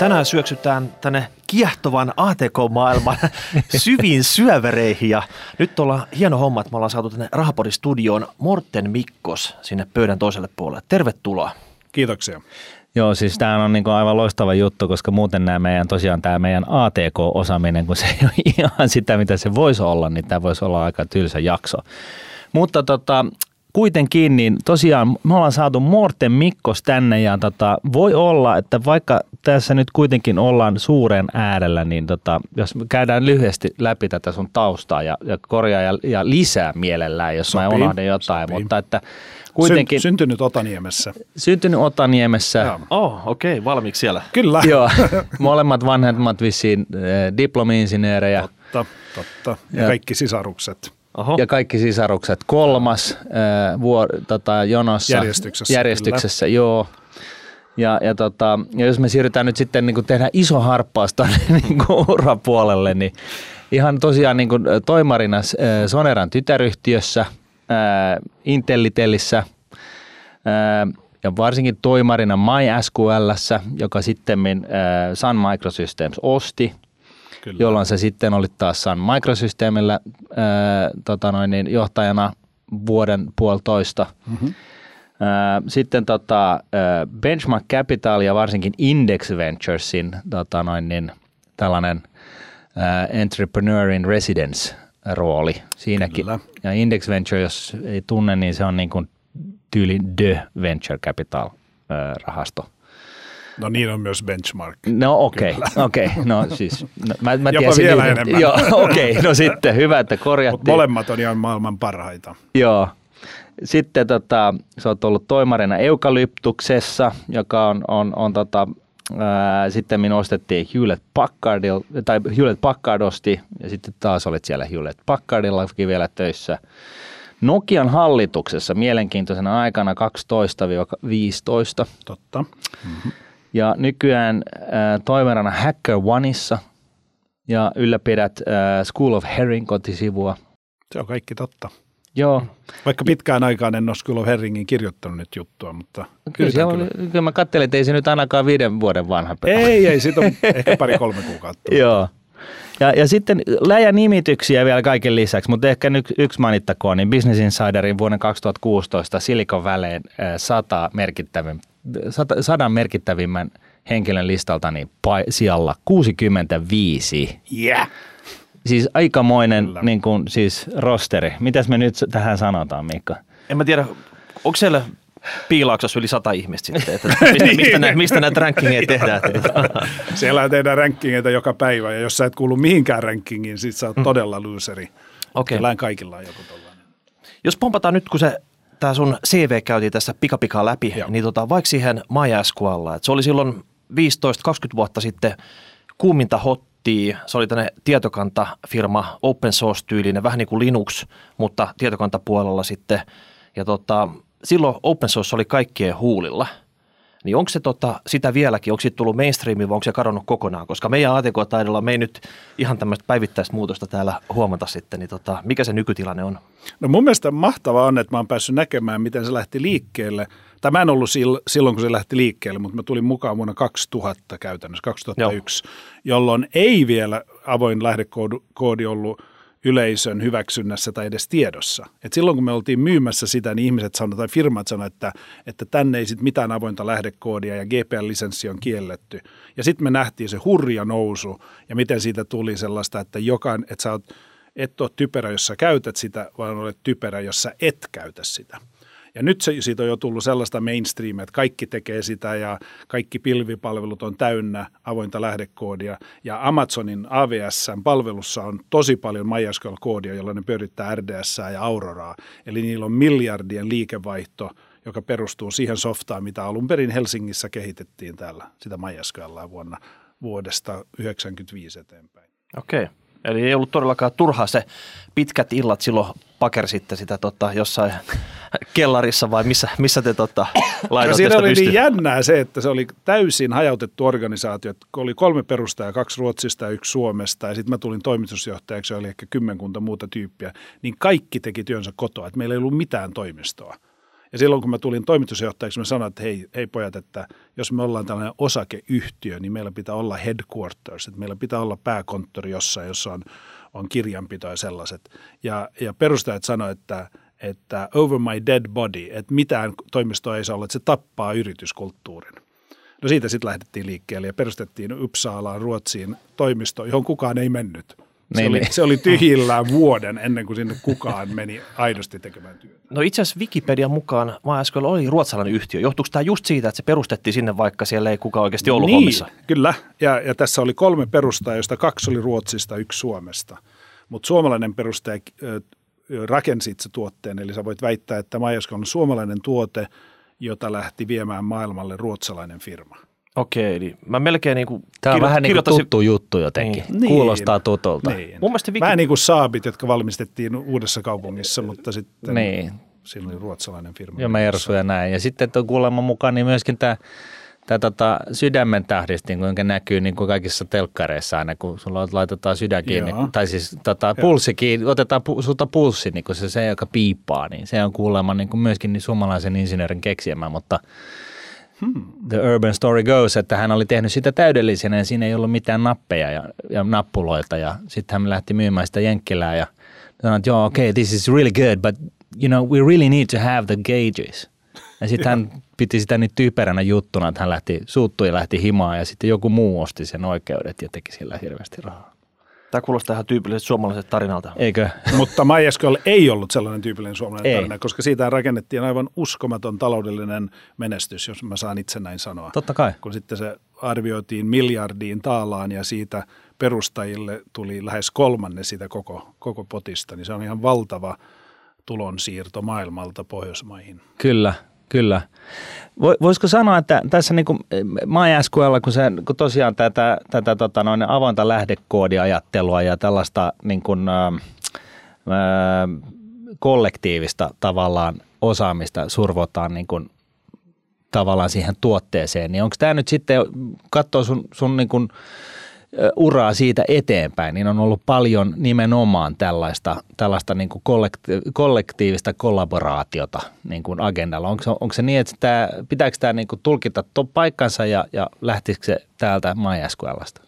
tänään syöksytään tänne kiehtovan ATK-maailman syviin syövereihin ja nyt ollaan hieno homma, että me ollaan saatu tänne Rahapodistudioon Morten Mikkos sinne pöydän toiselle puolelle. Tervetuloa. Kiitoksia. Joo, siis tämä on niinku aivan loistava juttu, koska muuten nämä meidän, tosiaan tämä meidän ATK-osaaminen, kun se ei ole ihan sitä, mitä se voisi olla, niin tämä voisi olla aika tylsä jakso. Mutta tota, kuitenkin, niin tosiaan me ollaan saatu Morten Mikkos tänne ja tota, voi olla, että vaikka tässä nyt kuitenkin ollaan suuren äärellä, niin tota, jos me käydään lyhyesti läpi tätä sun taustaa ja, ja korjaa ja, ja lisää mielellään, jos Sopii. mä unohdan jotain, Sopii. mutta että kuitenkin... Syn, syntynyt Otaniemessä. Syntynyt Otaniemessä. Joo. Oh, okei, okay, valmiiksi siellä. Kyllä. Joo, molemmat vanhemmat vissiin eh, diplomi-insinöörejä. Totta, totta. Ja, ja kaikki sisarukset. Oho. ja kaikki sisarukset. Kolmas äh, vuor, tota, jonossa. Järjestyksessä. Järjestyksessä, kyllä. joo. Ja, ja, tota, ja jos me siirrytään nyt sitten niin tehdä iso harppaus tuonne niin urapuolelle, niin ihan tosiaan niin kuin toimarina äh, Soneran tytäryhtiössä, äh, Intellitellissä äh, ja varsinkin toimarina MySQLssä, joka sitten äh, Sun Microsystems osti – Kyllä. jolloin se sitten oli taas Sun Microsysteemillä ää, tota noin, niin johtajana vuoden puolitoista. Mm-hmm. sitten tota, Benchmark Capital ja varsinkin Index Venturesin tota noin, niin, tällainen ää, Entrepreneur in Residence rooli siinäkin. Kyllä. Ja Index Venture, jos ei tunne, niin se on niin kuin tyyli The Venture Capital rahasto. No niin on myös benchmark. No okei, okay, okei. Okay. No siis, no, mä, mä Jopa vielä niin, enemmän. Joo, okei. Okay, no sitten, hyvä, että korjattiin. Mutta molemmat on ihan maailman parhaita. Joo. Sitten tota, sä oot ollut toimarina Eukalyptuksessa, joka on, on, on tota, sitten minun ostettiin Hewlett Packardil, tai Hewlett Packard osti, ja sitten taas olit siellä Hewlett Packardillakin vielä töissä. Nokian hallituksessa mielenkiintoisena aikana 12-15. Totta. Mm-hmm ja nykyään äh, toimerana Hacker Oneissa ja ylläpidät äh, School of Herring kotisivua. Se on kaikki totta. Joo. Vaikka pitkään aikaan en ole School of Herringin kirjoittanut nyt juttua, mutta kyllä, se on, kyllä. kyllä mä katselin, että ei se nyt ainakaan viiden vuoden vanha peli. Ei, ei, siitä on ehkä pari-kolme kuukautta. Joo. Ja, ja sitten läjä nimityksiä vielä kaiken lisäksi, mutta ehkä nyt yksi mainittakoon, niin Business Insiderin vuonna 2016 Silicon Valleyn äh, sata sadan merkittävimmän henkilön listalta niin pai, sijalla 65. Yeah. Siis aikamoinen niin kuin, siis rosteri. Mitäs me nyt tähän sanotaan, Mikko? En mä tiedä, onko siellä piilaaksossa yli sata ihmistä sitten, että mistä, mistä, näitä, mistä näitä rankingeja tehdään? Siellä tehdään rankingeita joka päivä, ja jos sä et kuulu mihinkään rankingiin, sit sä oot mm. todella loseri. Okei. Okay. kaikilla on joku tollainen. Jos pompataan nyt, kun se tämä sun CV käytiin tässä pikapikaa läpi, Joo. niin tota, vaikka siihen MySQL, että se oli silloin 15-20 vuotta sitten kuuminta hottia, se oli tänne tietokantafirma, open source-tyylinen, vähän niin kuin Linux, mutta tietokantapuolella sitten, ja tota, silloin open source oli kaikkien huulilla – niin onko se tota, sitä vieläkin, onko siitä tullut mainstreami vai onko se kadonnut kokonaan? Koska meidän ATK-taidolla me ei nyt ihan tämmöistä päivittäistä muutosta täällä huomata sitten, niin tota, mikä se nykytilanne on? No mun mielestä mahtavaa on, että mä oon päässyt näkemään, miten se lähti liikkeelle. Tai mä en ollut silloin, kun se lähti liikkeelle, mutta mä tulin mukaan vuonna 2000 käytännössä, 2001, Joo. jolloin ei vielä avoin lähdekoodi ollut – yleisön hyväksynnässä tai edes tiedossa. Et silloin kun me oltiin myymässä sitä, niin ihmiset sanoivat tai firmat sanoivat, että, että tänne ei sit mitään avointa lähdekoodia ja GPL-lisenssi on kielletty. Ja sitten me nähtiin se hurja nousu ja miten siitä tuli sellaista, että, jokainen, että sä oot, et ole typerä, jos sä käytät sitä, vaan olet typerä, jos sä et käytä sitä. Ja nyt se, siitä on jo tullut sellaista mainstreamia, että kaikki tekee sitä ja kaikki pilvipalvelut on täynnä avointa lähdekoodia. Ja Amazonin AVS-palvelussa on tosi paljon MySQL-koodia, jolla ne pyörittää RDS ja Auroraa. Eli niillä on miljardien liikevaihto, joka perustuu siihen softaan, mitä alun perin Helsingissä kehitettiin täällä, sitä MySQL vuonna vuodesta 1995 eteenpäin. Okei. Okay. Eli ei ollut todellakaan turhaa se pitkät illat silloin pakersitte sitä tota, jossain kellarissa vai missä, missä te tota, laitoitte Siinä oli niin jännää se, että se oli täysin hajautettu organisaatio. Oli kolme perustajaa, kaksi Ruotsista ja yksi Suomesta ja sitten mä tulin toimitusjohtajaksi, oli ehkä kymmenkunta muuta tyyppiä. Niin kaikki teki työnsä kotoa, että meillä ei ollut mitään toimistoa. Ja silloin kun mä tulin toimitusjohtajaksi, mä sanoin, että hei, hei pojat, että jos me ollaan tällainen osakeyhtiö, niin meillä pitää olla headquarters, että meillä pitää olla pääkonttori jossain, jossa on, on kirjanpito ja sellaiset. Ja, ja perustajat sanoivat, että, että over my dead body, että mitään toimistoa ei saa olla, että se tappaa yrityskulttuurin. No siitä sitten lähdettiin liikkeelle ja perustettiin Uppsalaan Ruotsiin toimisto, johon kukaan ei mennyt. Se, niin, oli, niin. se oli tyhjillään vuoden ennen kuin sinne kukaan meni aidosti tekemään työtä. No itse asiassa Wikipedian mukaan MySQL oli ruotsalainen yhtiö. Johtuuko tämä just siitä, että se perustettiin sinne, vaikka siellä ei kukaan oikeasti ollut niin, hommissa? kyllä. Ja, ja tässä oli kolme perustajaa, joista kaksi oli Ruotsista, yksi Suomesta. Mutta suomalainen perustaja rakensi itse tuotteen, eli sä voit väittää, että MySQL on suomalainen tuote, jota lähti viemään maailmalle ruotsalainen firma. Okei, eli mä melkein niin kuin Tämä on vähän niin kuin tuttu juttu jotenkin. Niin. Kuulostaa tutulta. Niin. Mun Viki... Vähän niin kuin saabit, jotka valmistettiin uudessa kaupungissa, mutta sitten niin. siinä oli ruotsalainen firma. Ja Mersu ja näin. Ja sitten tuon kuulemma mukaan niin myöskin tämä tämä tota, sydämen tähdistin, kuinka näkyy niin kuin kaikissa telkkareissa aina, kun sulla laitetaan sydän kiinni, Joo. tai siis tota, pulssi kiinni, otetaan pu, sulta pulssi, niin kuin se, se, joka piippaa, niin se on kuulemma niin kuin myöskin niin suomalaisen insinöörin keksiämä, mutta Hmm. The Urban Story Goes, että hän oli tehnyt sitä täydellisenä ja siinä ei ollut mitään nappeja ja, ja nappuloita ja sitten hän lähti myymään sitä jenkkilää ja sanoi, että joo, okei, okay, this is really good, but you know, we really need to have the gauges. Ja sitten hän piti sitä niin typeränä juttuna, että hän lähti, suuttui ja lähti himaan ja sitten joku muu osti sen oikeudet ja teki sillä hirveästi rahaa. Tämä kuulostaa ihan tyypilliseltä suomalaiselta tarinalta. Eikö? Mutta MySQL ei ollut sellainen tyypillinen suomalainen ei. tarina, koska siitä rakennettiin aivan uskomaton taloudellinen menestys, jos mä saan itse näin sanoa. Totta kai. Kun sitten se arvioitiin miljardiin taalaan ja siitä perustajille tuli lähes kolmanne siitä koko, koko potista, niin se on ihan valtava tulonsiirto maailmalta Pohjoismaihin. Kyllä, Kyllä. Voisiko sanoa, että tässä niin MySQL, kun, se, kun tosiaan tätä, tätä tota noin avointa lähdekoodiajattelua ja tällaista niin kuin, ä, kollektiivista tavallaan osaamista survotaan niin kuin, tavallaan siihen tuotteeseen, niin onko tämä nyt sitten, katsoo sun, sun niin kuin, uraa siitä eteenpäin, niin on ollut paljon nimenomaan tällaista, tällaista niin kuin kollektiivista kollaboraatiota niin kuin agendalla. Onko se, onko se niin, että tämä, pitääkö tämä niin kuin tulkita paikkansa ja, ja lähtisikö se täältä MySQLasta?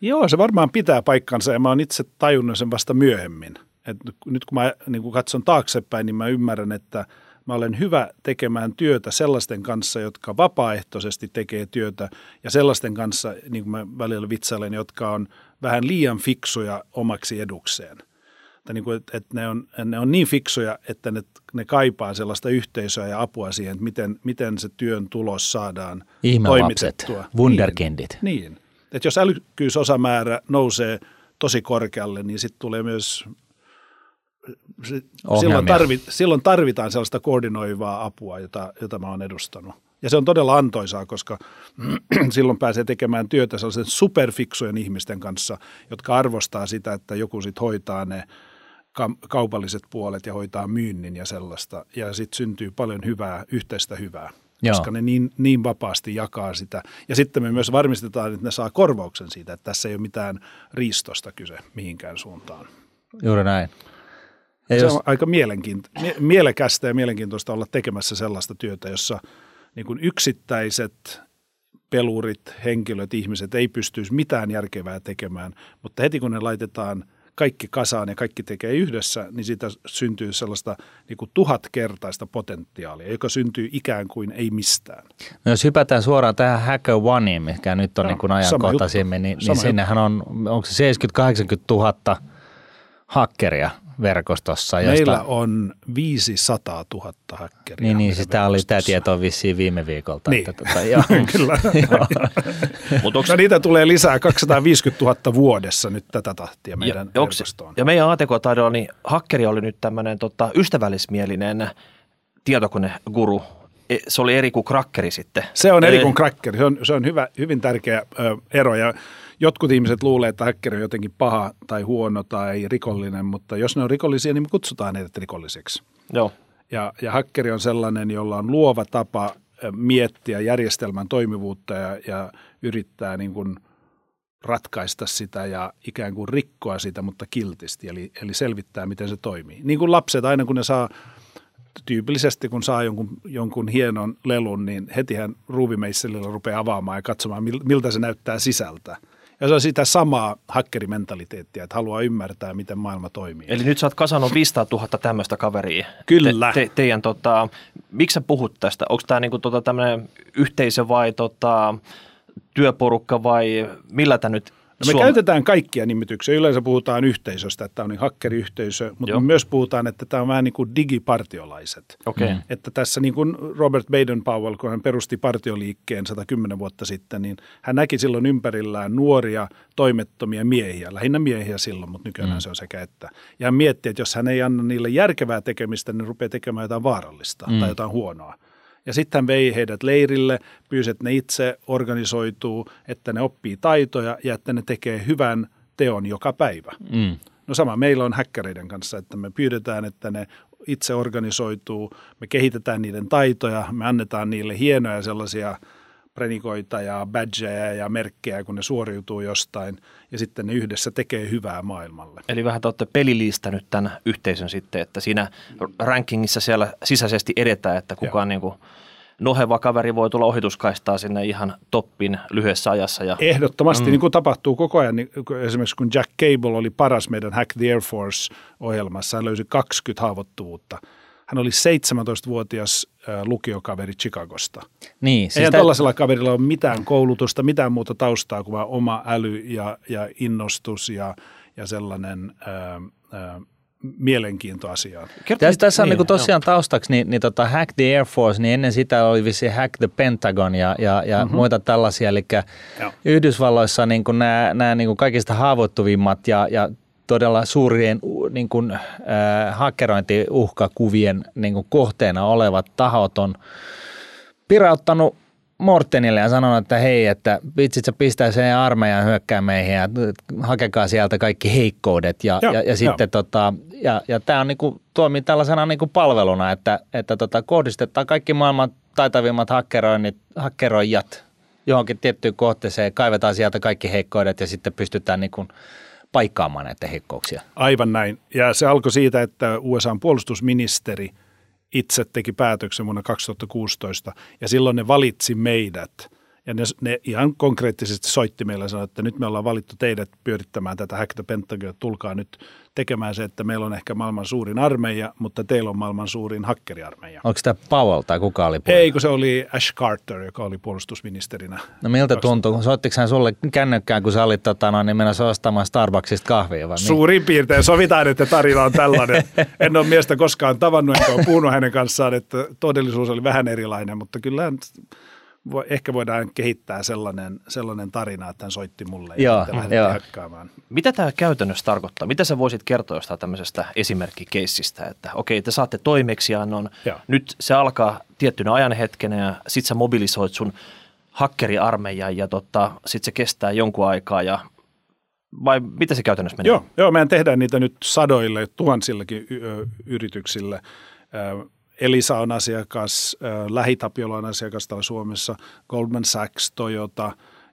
Joo, se varmaan pitää paikkansa ja mä oon itse tajunnut sen vasta myöhemmin. Et nyt kun mä niin kun katson taaksepäin, niin mä ymmärrän, että – Mä olen hyvä tekemään työtä sellaisten kanssa, jotka vapaaehtoisesti tekee työtä ja sellaisten kanssa, niin kuin mä välillä vitsailen, jotka on vähän liian fiksuja omaksi edukseen. Tai niin kuin, että, että ne, on, ne on niin fiksuja, että ne, ne kaipaa sellaista yhteisöä ja apua siihen, että miten, miten se työn tulos saadaan toimitettua. wunderkindit. Niin, niin. Että jos älykkyysosamäärä nousee tosi korkealle, niin sitten tulee myös silloin, tarvit, silloin tarvitaan sellaista koordinoivaa apua, jota, jota mä oon edustanut. Ja se on todella antoisaa, koska silloin pääsee tekemään työtä sellaisen superfiksujen ihmisten kanssa, jotka arvostaa sitä, että joku sitten hoitaa ne kaupalliset puolet ja hoitaa myynnin ja sellaista. Ja sitten syntyy paljon hyvää, yhteistä hyvää, Joo. koska ne niin, niin vapaasti jakaa sitä. Ja sitten me myös varmistetaan, että ne saa korvauksen siitä, että tässä ei ole mitään riistosta kyse mihinkään suuntaan. Juuri näin. Ja se jos... on aika mielenkiinto- mielekästä ja mielenkiintoista olla tekemässä sellaista työtä, jossa niin kuin yksittäiset pelurit, henkilöt, ihmiset ei pystyisi mitään järkevää tekemään, mutta heti kun ne laitetaan kaikki kasaan ja kaikki tekee yhdessä, niin siitä syntyy sellaista niin kuin tuhatkertaista potentiaalia, joka syntyy ikään kuin ei mistään. No jos hypätään suoraan tähän Hacker Oneen, mikä nyt on no, niin ajankohtaisemmin, niin, niin sinnehän on, onko se 70-80 000 hakkeria verkostossa. Josta... Meillä on 500 000 hakkeria. Niin, niin siis tämä oli tämä tieto on vissiin viime viikolta. Niin. Että, tota, joo. Kyllä. Mutta onks... no, niitä tulee lisää 250 000 vuodessa nyt tätä tahtia meidän ja, verkostoon. Ja meidän ATK-taidolla, niin hakkeri oli nyt tämmöinen tota, ystävällismielinen tietokoneguru, e, se oli eri kuin krakkeri sitten. Se on eri kuin krakkeri. Se on, se on hyvä, hyvin tärkeä ö, ero. Ja jotkut ihmiset luulee, että hackeri on jotenkin paha tai huono tai rikollinen, mutta jos ne on rikollisia, niin me kutsutaan heidät rikollisiksi. Joo. Ja, ja hackeri on sellainen, jolla on luova tapa miettiä järjestelmän toimivuutta ja, ja yrittää niin kuin ratkaista sitä ja ikään kuin rikkoa sitä, mutta kiltisti, eli, eli selvittää, miten se toimii. Niin kuin lapset, aina kun ne saa tyypillisesti kun saa jonkun, jonkun hienon lelun, niin hetihän ruuvimeisselillä rupeaa avaamaan ja katsomaan, miltä se näyttää sisältä. Ja se on sitä samaa hakkerimentaliteettia, että haluaa ymmärtää, miten maailma toimii. Eli nyt sä oot kasannut 500 000 tämmöistä kaveria. Kyllä. Te, te, teidän, tota, miksi sä puhut tästä? Onko tämä niinku, tota, tämmöinen yhteisö vai tota, työporukka vai millä tämä nyt No me Suom- käytetään kaikkia nimityksiä. Yleensä puhutaan yhteisöstä, että tämä on niin hakkeriyhteisö, mutta Joo. me myös puhutaan, että tämä on vähän niin kuin digipartiolaiset. Okay. Mm. Että tässä niin kuin Robert Baden-Powell, kun hän perusti partioliikkeen 110 vuotta sitten, niin hän näki silloin ympärillään nuoria toimettomia miehiä, lähinnä miehiä silloin, mutta nykyään mm. se on sekä että. Ja hän mietti, että jos hän ei anna niille järkevää tekemistä, niin rupeaa tekemään jotain vaarallista mm. tai jotain huonoa. Ja sitten hän vei heidät leirille, pyysi, että ne itse organisoituu, että ne oppii taitoja ja että ne tekee hyvän teon joka päivä. Mm. No sama meillä on häkkäreiden kanssa, että me pyydetään, että ne itse organisoituu, me kehitetään niiden taitoja, me annetaan niille hienoja sellaisia prenikoita ja badgeja ja merkkejä, kun ne suoriutuu jostain, ja sitten ne yhdessä tekee hyvää maailmalle. Eli vähän te olette pelilistänyt tämän yhteisön sitten, että siinä rankingissa siellä sisäisesti edetään, että kukaan niin kuin noheva kaveri voi tulla ohituskaistaa sinne ihan toppin lyhyessä ajassa. Ja, Ehdottomasti, mm. niin kuin tapahtuu koko ajan. Niin esimerkiksi kun Jack Cable oli paras meidän Hack the Air Force-ohjelmassa, hän löysi 20 haavoittuvuutta. Hän oli 17-vuotias lukiokaveri Chicagosta. Niin, siis Eihän tällaisella kaverilla ole mitään koulutusta, mitään muuta taustaa kuin oma äly ja, ja innostus ja, ja sellainen ää, ää, mielenkiinto asiaan. Tässä, tässä on niin, niin tosiaan joo. taustaksi, niin, niin tota Hack the Air Force, niin ennen sitä oli vissi Hack the Pentagon ja, ja, ja mm-hmm. muita tällaisia. Eli joo. Yhdysvalloissa niin kuin nämä, nämä niin kuin kaikista haavoittuvimmat ja, ja todella suurien niin kuin, äh, hakkerointiuhkakuvien niin kuin kohteena olevat tahot on pirauttanut Mortenille ja sanonut, että hei, että vitsit sä pistää sen armeijan hyökkää meihin ja hakekaa sieltä kaikki heikkoudet. Ja, ja, ja, sitten tota, ja, ja tämä on niinku, toimii tällaisena niinku palveluna, että, että tota, kohdistetaan kaikki maailman taitavimmat hakkeroijat johonkin tiettyyn kohteeseen, kaivetaan sieltä kaikki heikkoudet ja sitten pystytään niinku paikkaamaan näitä heikkouksia. Aivan näin. Ja se alkoi siitä, että USA puolustusministeri – itse teki päätöksen vuonna 2016 ja silloin ne valitsi meidät – ja ne, ne ihan konkreettisesti soitti meille ja sanoi, että nyt me ollaan valittu teidät pyörittämään tätä Hack the Pentagon, tulkaa nyt tekemään se, että meillä on ehkä maailman suurin armeija, mutta teillä on maailman suurin hakkeriarmeija. Onko tämä Powell tai kuka oli? Puolella? Ei, kun se oli Ash Carter, joka oli puolustusministerinä. No miltä tuntuu? Soittiko hän sulle kännykkään, kun sä olit tota, no, niin menossa ostamaan Starbucksista kahvia? Vai Suurin piirtein. Sovitaan, että tarina on tällainen. en ole miestä koskaan tavannut, enkä ole puhunut hänen kanssaan, että todellisuus oli vähän erilainen, mutta kyllä ehkä voidaan kehittää sellainen, sellainen tarina, että hän soitti mulle ja joo. Mitä tämä käytännössä tarkoittaa? Mitä sä voisit kertoa jostain tämmöisestä esimerkkikeissistä, että okei, te saatte toimeksiannon, Joo. nyt se alkaa tiettynä ajanhetkenä ja sit sä mobilisoit sun hakkeriarmeijan ja tota, sit se kestää jonkun aikaa ja vai mitä se käytännössä menee? Joo, joo mehän tehdään niitä nyt sadoille, tuhansillekin y- yrityksille. Elisa on asiakas, Lähitapiola on asiakas täällä Suomessa, Goldman Sachs, Toyota,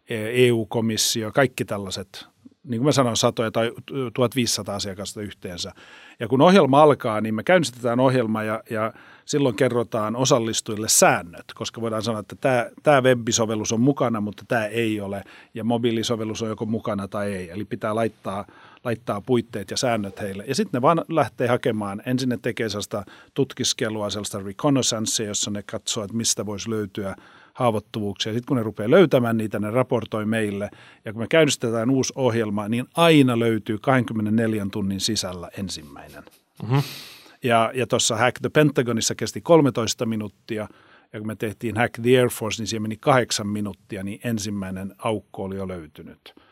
EU-komissio, kaikki tällaiset, niin kuin mä sanoin, satoja tai 1500 asiakasta yhteensä. Ja kun ohjelma alkaa, niin me käynnistetään ohjelma ja, ja silloin kerrotaan osallistujille säännöt, koska voidaan sanoa, että tämä, tämä web-sovellus on mukana, mutta tämä ei ole, ja mobiilisovellus on joko mukana tai ei. Eli pitää laittaa, laittaa puitteet ja säännöt heille. Ja sitten ne vaan lähtee hakemaan, ensin ne tekee sellaista tutkiskelua, sellaista reconnaissance, jossa ne katsoo, että mistä voisi löytyä haavoittuvuuksia. Sitten kun ne rupeaa löytämään niitä, ne raportoi meille. Ja kun me käynnistetään uusi ohjelma, niin aina löytyy 24 tunnin sisällä ensimmäinen. Mm-hmm. Ja, ja tuossa Hack the Pentagonissa kesti 13 minuuttia, ja kun me tehtiin Hack the Air Force, niin siihen meni kahdeksan minuuttia, niin ensimmäinen aukko oli jo löytynyt.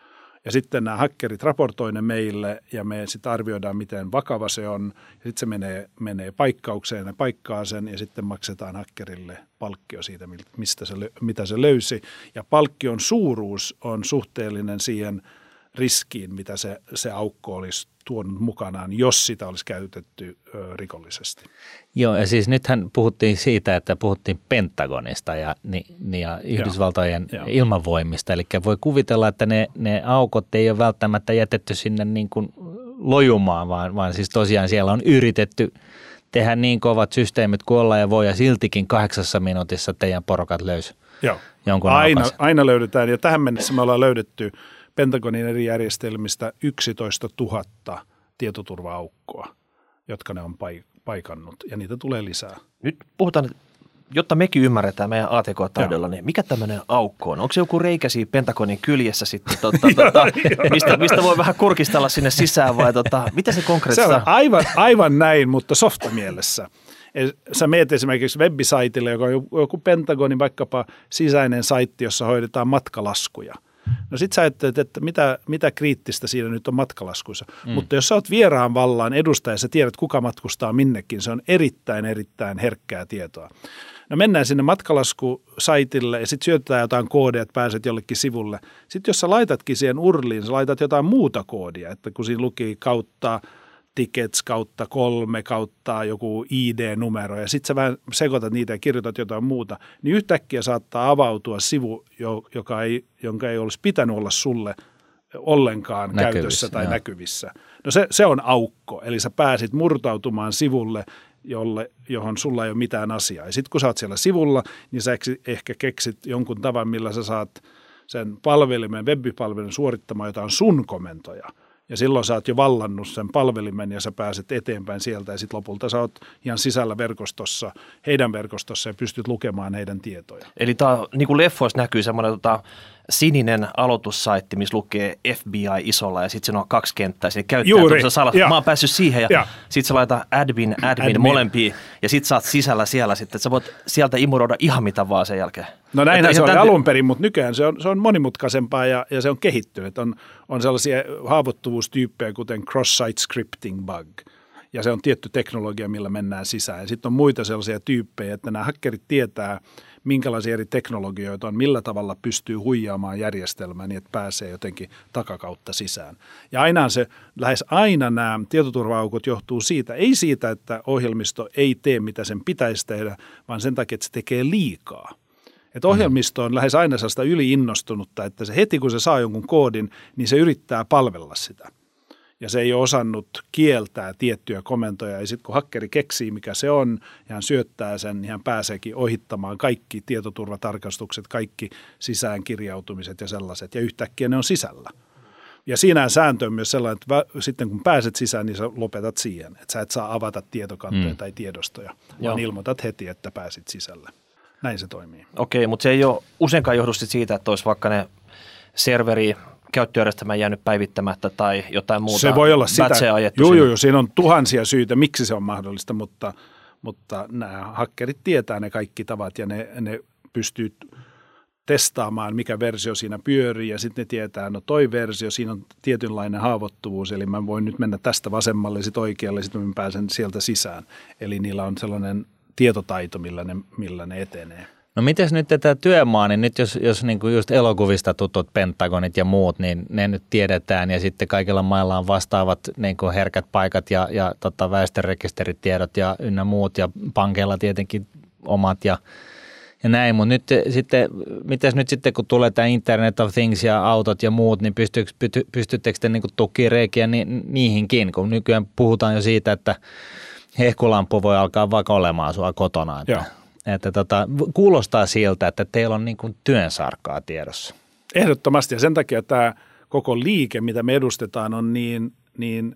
Ja sitten nämä hakkerit raportoi ne meille ja me sitten arvioidaan, miten vakava se on. Sitten se menee, menee paikkaukseen ja paikkaa sen ja sitten maksetaan hakkerille palkkio siitä, mistä se, mitä se löysi. Ja palkkion suuruus on suhteellinen siihen riskiin, mitä se, se aukko olisi tuonut mukanaan, jos sitä olisi käytetty ö, rikollisesti. Joo, ja siis nythän puhuttiin siitä, että puhuttiin Pentagonista ja, ni, ja Yhdysvaltojen Joo. ilmavoimista, eli voi kuvitella, että ne, ne aukot ei ole välttämättä jätetty sinne niin kuin lojumaan, vaan, vaan siis tosiaan siellä on yritetty tehdä niin kovat systeemit kuin olla ja voi, ja siltikin kahdeksassa minuutissa teidän porukat löysi Joo. jonkun aina, aina löydetään, ja tähän mennessä me ollaan löydetty Pentagonin eri järjestelmistä 11 000 tietoturva-aukkoa, jotka ne on paikannut, ja niitä tulee lisää. Nyt puhutaan jotta mekin ymmärretään meidän ATK-taidolla, niin mikä tämmöinen aukko on? Onko se joku reikä siinä Pentagonin kyljessä sitten, totta, totta, mistä, mistä voi vähän kurkistella sinne sisään vai tota, mitä se konkreettisesti Se on aivan, aivan näin, mutta softamielessä. Sä meet esimerkiksi webbisaitille, joka on joku Pentagonin vaikkapa sisäinen saitti, jossa hoidetaan matkalaskuja – No sit sä ajattelet, että mitä, mitä kriittistä siinä nyt on matkalaskuissa. Mm. Mutta jos sä oot vieraan vallaan edustaja, sä tiedät kuka matkustaa minnekin, se on erittäin erittäin herkkää tietoa. No mennään sinne matkalaskusaitille ja sitten syötetään jotain koodia, että pääset jollekin sivulle. Sitten jos sä laitatkin siihen urliin, sä laitat jotain muuta koodia, että kun siinä luki kautta tickets kautta kolme kautta joku ID-numero ja sitten sä vähän sekoitat niitä ja kirjoitat jotain muuta, niin yhtäkkiä saattaa avautua sivu, joka ei, jonka ei olisi pitänyt olla sulle ollenkaan näkyvissä, käytössä tai joo. näkyvissä. No se, se on aukko, eli sä pääsit murtautumaan sivulle, jolle, johon sulla ei ole mitään asiaa. Ja sitten kun sä oot siellä sivulla, niin sä ehkä keksit jonkun tavan, millä sä saat sen palvelimen, webipalvelun suorittamaan jotain sun komentoja – ja silloin sä oot jo vallannut sen palvelimen ja sä pääset eteenpäin sieltä ja sitten lopulta sä oot ihan sisällä verkostossa, heidän verkostossa ja pystyt lukemaan heidän tietoja. Eli tämä niin kuin leffoissa näkyy semmoinen tota, sininen aloitussaitti, missä lukee FBI isolla ja sitten siinä on kaksi kenttää. Sinne käyttää Juuri. Ja. Mä oon päässyt siihen ja, ja. sitten sä laitat admin, admin, admin. molempiin ja sitten oot sisällä siellä sitten. Sä voit sieltä imuroida ihan mitä vaan sen jälkeen. No näinhän se oli tämän... alun perin, mutta nykyään se on, se on monimutkaisempaa ja, ja se on kehittynyt. On, on sellaisia haavoittuvuustyyppejä kuten cross-site scripting bug – ja se on tietty teknologia, millä mennään sisään. Ja sitten on muita sellaisia tyyppejä, että nämä hakkerit tietää, minkälaisia eri teknologioita on, millä tavalla pystyy huijaamaan järjestelmää niin, että pääsee jotenkin takakautta sisään. Ja aina se, lähes aina nämä tietoturva-aukot johtuu siitä, ei siitä, että ohjelmisto ei tee mitä sen pitäisi tehdä, vaan sen takia, että se tekee liikaa. Että ohjelmisto on lähes aina sellaista yliinnostunutta, että se heti kun se saa jonkun koodin, niin se yrittää palvella sitä ja se ei ole osannut kieltää tiettyjä komentoja. Ja sitten kun hakkeri keksii, mikä se on, ja hän syöttää sen, niin hän pääseekin ohittamaan kaikki tietoturvatarkastukset, kaikki sisäänkirjautumiset ja sellaiset, ja yhtäkkiä ne on sisällä. Ja siinä sääntö on myös sellainen, että sitten kun pääset sisään, niin sä lopetat siihen. Että sä et saa avata tietokantoja mm. tai tiedostoja, vaan Joo. ilmoitat heti, että pääsit sisälle. Näin se toimii. Okei, mutta se ei ole useinkaan johdu siitä, että olisi vaikka ne serveri käyttöjärjestelmä jäänyt päivittämättä tai jotain muuta Se voi olla sitä. Joo, joo, joo, siinä on tuhansia syitä, miksi se on mahdollista, mutta, mutta nämä hakkerit tietää ne kaikki tavat ja ne, ne pystyy testaamaan, mikä versio siinä pyörii ja sitten ne tietää, no toi versio, siinä on tietynlainen haavoittuvuus, eli mä voin nyt mennä tästä vasemmalle, sitten oikealle, sitten mä pääsen sieltä sisään. Eli niillä on sellainen tietotaito, millä ne, millä ne etenee. No miten nyt tätä työmaa, niin nyt jos, jos niin kuin just elokuvista tutut Pentagonit ja muut, niin ne nyt tiedetään ja sitten kaikilla mailla on vastaavat niin kuin herkät paikat ja, ja tota, väestörekisteritiedot ja ynnä muut ja pankeilla tietenkin omat ja, ja näin, mutta nyt sitten, mitäs nyt sitten kun tulee tämä Internet of Things ja autot ja muut, niin pystyttekö te niin tukkiin reikiä ni, niihinkin, kun nykyään puhutaan jo siitä, että hehkulampu voi alkaa vaikka olemaan sua kotona. Että Joo että tota, kuulostaa siltä, että teillä on niin kuin työnsarkaa tiedossa. Ehdottomasti ja sen takia tämä koko liike, mitä me edustetaan, on niin, niin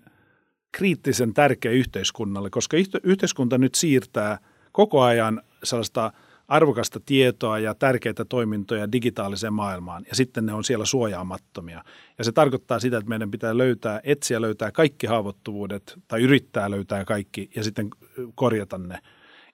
kriittisen tärkeä yhteiskunnalle, koska yhteiskunta nyt siirtää koko ajan sellaista arvokasta tietoa ja tärkeitä toimintoja digitaaliseen maailmaan, ja sitten ne on siellä suojaamattomia. Ja se tarkoittaa sitä, että meidän pitää löytää, etsiä löytää kaikki haavoittuvuudet, tai yrittää löytää kaikki, ja sitten korjata ne –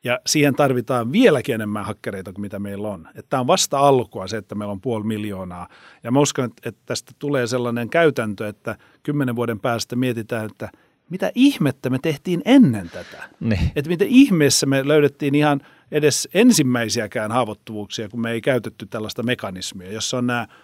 ja siihen tarvitaan vieläkin enemmän hakkereita kuin mitä meillä on. Tämä on vasta alkua se, että meillä on puoli miljoonaa. Ja mä uskon, että tästä tulee sellainen käytäntö, että kymmenen vuoden päästä mietitään, että mitä ihmettä me tehtiin ennen tätä. Niin. Että miten ihmeessä me löydettiin ihan edes ensimmäisiäkään haavoittuvuuksia, kun me ei käytetty tällaista mekanismia, jossa on nämä –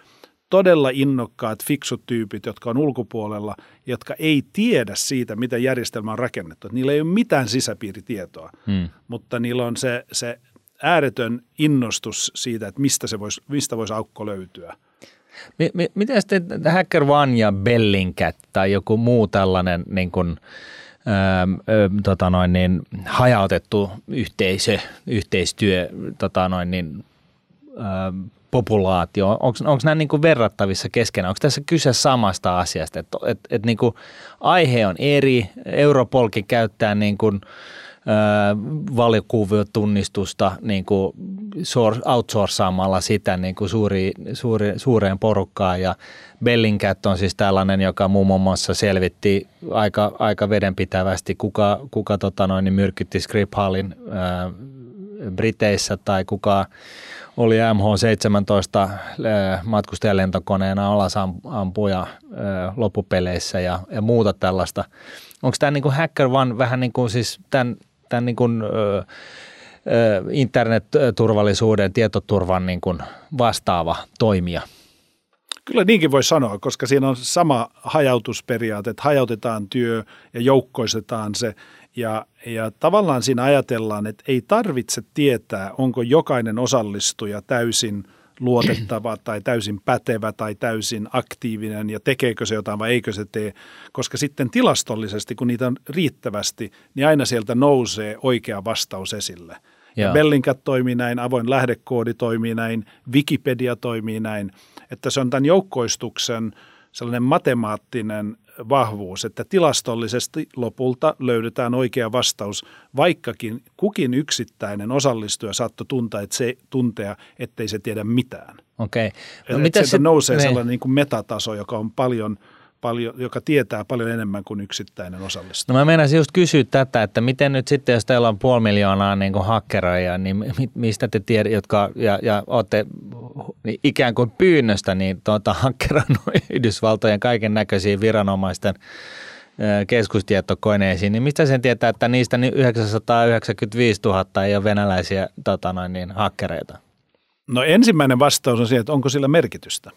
todella innokkaat, fiksut tyypit, jotka on ulkopuolella, jotka ei tiedä siitä, miten järjestelmä on rakennettu. Niillä ei ole mitään sisäpiiritietoa, hmm. mutta niillä on se, se ääretön innostus siitä, että mistä, se vois, mistä voisi aukko löytyä. Miten sitten Hacker One ja Bellingcat tai joku muu tällainen niin kuin, ö, tota noin, niin, hajautettu yhteisö, yhteistyö, tota noin, niin, ö, populaatio, onko nämä niin verrattavissa keskenään? Onko tässä kyse samasta asiasta, että et, et niin aihe on eri, Europolki käyttää niin kuin, valiokuviot-tunnistusta niin kuin outsourcaamalla sitä niin kuin suuri, suuri, suureen porukkaan. Ja Bellingcat on siis tällainen, joka muun muassa selvitti aika, aika vedenpitävästi, kuka, kuka tota noin, niin myrkytti Skripalin ää, Briteissä tai kuka oli MH17 matkustajalentokoneena alasampuja loppupeleissä ja, ja muuta tällaista. Onko tämä niin Hacker One vähän niin kuin siis tämän, tämän niin kuin, ö, internet-turvallisuuden, tietoturvan niin kuin vastaava toimija? Kyllä niinkin voi sanoa, koska siinä on sama hajautusperiaate, että hajautetaan työ ja joukkoistetaan se. Ja, ja tavallaan siinä ajatellaan, että ei tarvitse tietää, onko jokainen osallistuja täysin luotettava tai täysin pätevä tai täysin aktiivinen ja tekeekö se jotain vai eikö se tee, koska sitten tilastollisesti, kun niitä on riittävästi, niin aina sieltä nousee oikea vastaus esille. Ja Bellingcat toimii näin, avoin lähdekoodi toimii näin, Wikipedia toimii näin, että se on tämän joukkoistuksen sellainen matemaattinen vahvuus, että tilastollisesti lopulta löydetään oikea vastaus, vaikkakin kukin yksittäinen osallistuja saattoi tuntea, että se, tuntea, ettei se tiedä mitään. Okei. No, mitä se nousee ne. sellainen niin kuin metataso, joka on paljon – paljon, joka tietää paljon enemmän kuin yksittäinen osallistuja. No mä meinasin just kysyä tätä, että miten nyt sitten, jos teillä on puoli miljoonaa niin kuin hakkeroja, niin mistä te tiedät, jotka, ja, ja olette niin ikään kuin pyynnöstä, niin tuota, hakkerannut Yhdysvaltojen kaiken näköisiin viranomaisten keskustietokoneisiin, niin mistä sen tietää, että niistä 995 000 ei ole venäläisiä tota noin, niin, hakkereita? No ensimmäinen vastaus on se, että onko sillä merkitystä.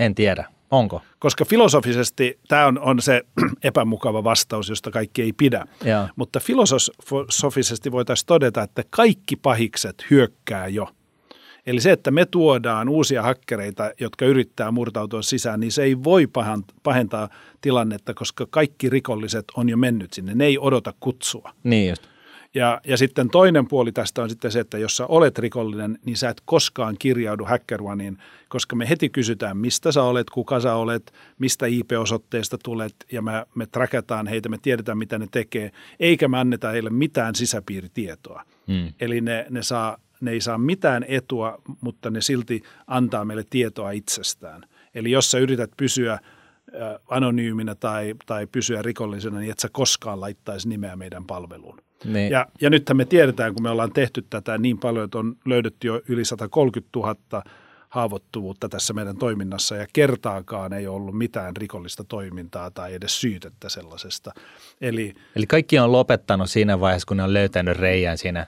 En tiedä. Onko? Koska filosofisesti tämä on, on se epämukava vastaus, josta kaikki ei pidä. Ja. Mutta filosofisesti voitaisiin todeta, että kaikki pahikset hyökkää jo. Eli se, että me tuodaan uusia hakkereita, jotka yrittää murtautua sisään, niin se ei voi pahentaa tilannetta, koska kaikki rikolliset on jo mennyt sinne. Ne ei odota kutsua. Niin just. Ja, ja sitten toinen puoli tästä on sitten se, että jos sä olet rikollinen, niin sä et koskaan kirjaudu HackerOneen, koska me heti kysytään, mistä sä olet, kuka sä olet, mistä IP-osoitteesta tulet, ja me, me trackataan heitä, me tiedetään, mitä ne tekee, eikä me anneta heille mitään sisäpiiritietoa. Hmm. Eli ne, ne, saa, ne ei saa mitään etua, mutta ne silti antaa meille tietoa itsestään. Eli jos sä yrität pysyä anonyyminä tai, tai pysyä rikollisena, niin et sä koskaan laittaisi nimeä meidän palveluun. Niin. Ja, ja nythän me tiedetään, kun me ollaan tehty tätä niin paljon, että on löydetty jo yli 130 000 haavoittuvuutta tässä meidän toiminnassa ja kertaakaan ei ollut mitään rikollista toimintaa tai edes syytettä sellaisesta. Eli, Eli kaikki on lopettanut siinä vaiheessa, kun ne on löytänyt reijän siinä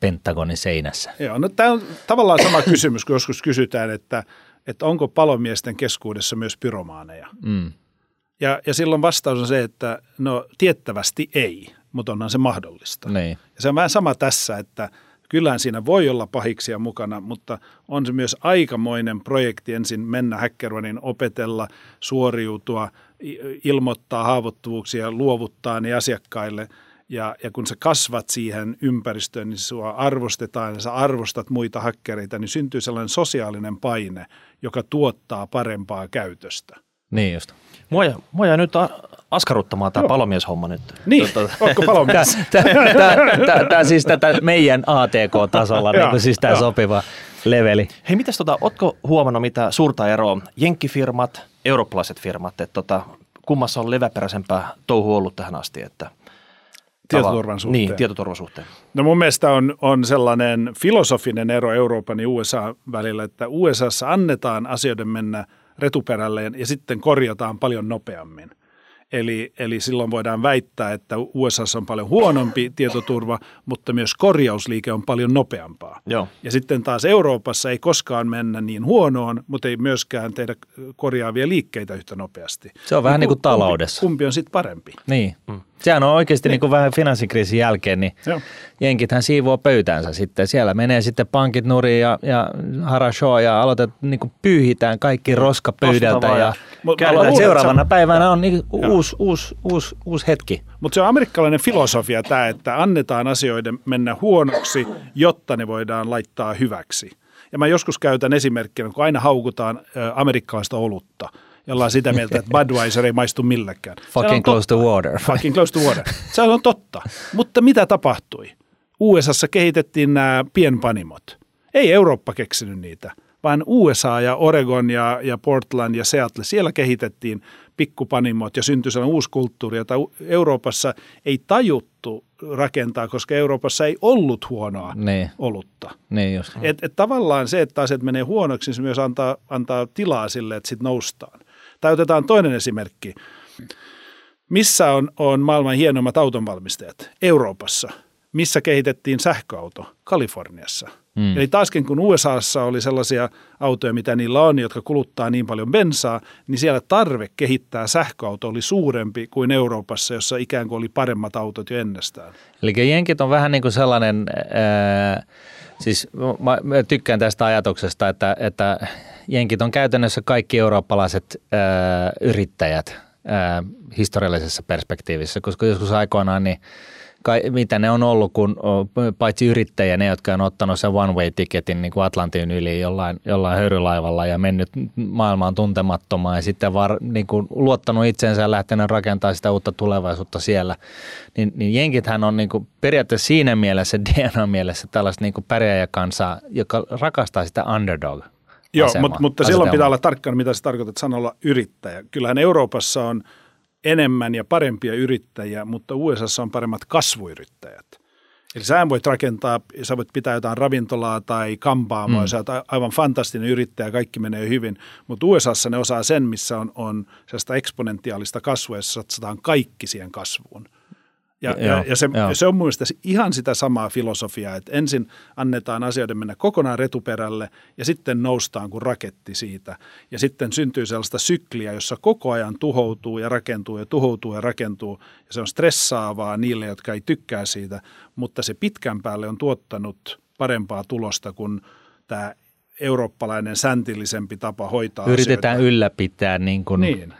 Pentagonin seinässä. Joo, no tämä on tavallaan sama kysymys, kun joskus kysytään, että, että onko palomiesten keskuudessa myös pyromaaneja. Mm. Ja, ja silloin vastaus on se, että no tiettävästi ei mutta onhan se mahdollista. Niin. Ja se on vähän sama tässä, että kyllähän siinä voi olla pahiksia mukana, mutta on se myös aikamoinen projekti ensin mennä häkkervanin opetella, suoriutua, ilmoittaa haavoittuvuuksia, luovuttaa ne asiakkaille. Ja, ja kun sä kasvat siihen ympäristöön, niin sua arvostetaan ja sä arvostat muita hakkereita, niin syntyy sellainen sosiaalinen paine, joka tuottaa parempaa käytöstä. Niin just. Mua, mua jää nyt askarruttamaan tämä palomieshomma nyt. Niin, tota, onko palomies? Tämä siis tätä meidän ATK-tasolla, niin siis tämä sopiva leveli. Hei, mitäs tota, ootko huomannut mitä suurta eroa jenkkifirmat, eurooppalaiset firmat, että tota, kummassa on leväperäisempää touhu ollut tähän asti, että Tietoturvan suhteen. Niin, tietoturvan suhteen. No mun mielestä on, on sellainen filosofinen ero Euroopan ja USA välillä, että USAssa annetaan asioiden mennä retuperälleen ja sitten korjataan paljon nopeammin. Eli, eli silloin voidaan väittää, että USA on paljon huonompi tietoturva, mutta myös korjausliike on paljon nopeampaa. Joo. Ja sitten taas Euroopassa ei koskaan mennä niin huonoon, mutta ei myöskään tehdä korjaavia liikkeitä yhtä nopeasti. Se on vähän niin kuin taloudessa. Kumpi, kumpi on sitten parempi? Niin. Mm. Sehän on oikeasti niin. Niin kuin vähän finanssikriisin jälkeen, niin Joo. jenkithän siivoo pöytänsä sitten. Siellä menee sitten pankit nuriin ja, ja harashoa ja aloitetaan, niin kuin pyyhitään kaikki roska pöydältä ja, ja seuraavana päivänä on niin uusi uusi, uusi, uusi, uusi hetki. Mutta se on amerikkalainen filosofia tämä, että annetaan asioiden mennä huonoksi, jotta ne voidaan laittaa hyväksi. Ja mä joskus käytän esimerkkinä, kun aina haukutaan amerikkalaista olutta – ja ollaan sitä mieltä, että Budweiser ei maistu millekään. Fucking close to water. Fucking close to water. Se on totta. Mutta mitä tapahtui? USAssa kehitettiin nämä pienpanimot. Ei Eurooppa keksinyt niitä, vaan USA ja Oregon ja, ja Portland ja Seattle, siellä kehitettiin pikkupanimot ja syntyi sellainen uusi kulttuuri, jota Euroopassa ei tajuttu rakentaa, koska Euroopassa ei ollut huonoa niin. olutta. Niin just. Et, et tavallaan se, että asiat menee huonoksi, niin se myös antaa, antaa tilaa sille, että sitten noustaan. Tai otetaan toinen esimerkki. Missä on, on maailman hienoimmat autonvalmistajat? Euroopassa. Missä kehitettiin sähköauto? Kaliforniassa. Mm. Eli taaskin kun USAssa oli sellaisia autoja, mitä niillä on, jotka kuluttaa niin paljon bensaa, niin siellä tarve kehittää sähköauto oli suurempi kuin Euroopassa, jossa ikään kuin oli paremmat autot jo ennestään. Eli jenkit on vähän niin kuin sellainen, äh, siis mä, mä tykkään tästä ajatuksesta, että, että jenkit on käytännössä kaikki eurooppalaiset äh, yrittäjät äh, historiallisessa perspektiivissä, koska joskus aikoinaan niin kai, mitä ne on ollut, kun paitsi yrittäjä, ne, jotka on ottanut sen one-way-tiketin niin kuin Atlantin yli jollain, jollain höyrylaivalla ja mennyt maailmaan tuntemattomaan ja sitten var, niin kuin luottanut itseensä ja lähtenyt rakentamaan sitä uutta tulevaisuutta siellä, niin, niin jenkithän on niin kuin periaatteessa siinä mielessä, DNA-mielessä tällaista niin pärjääjäkansaa, joka rakastaa sitä underdog Joo, mutta, mutta silloin pitää olla tarkkana, mitä se tarkoittaa sanalla yrittäjä. Kyllähän Euroopassa on enemmän ja parempia yrittäjiä, mutta USA on paremmat kasvuyrittäjät. Eli sä voit rakentaa, sä voit pitää jotain ravintolaa tai kampaamoa, mm. sä oot aivan fantastinen yrittäjä, kaikki menee hyvin, mutta USAssa ne osaa sen, missä on, on sellaista eksponentiaalista kasvua, jossa satsataan kaikki siihen kasvuun – ja, ja, ja se, se on mielestäni ihan sitä samaa filosofiaa, että ensin annetaan asioiden mennä kokonaan retuperälle ja sitten noustaan kuin raketti siitä. Ja sitten syntyy sellaista sykliä, jossa koko ajan tuhoutuu ja rakentuu ja tuhoutuu ja rakentuu. Ja se on stressaavaa niille, jotka ei tykkää siitä, mutta se pitkän päälle on tuottanut parempaa tulosta kuin tämä eurooppalainen säntillisempi tapa hoitaa Yritetään asioita. ylläpitää niin kuin niin.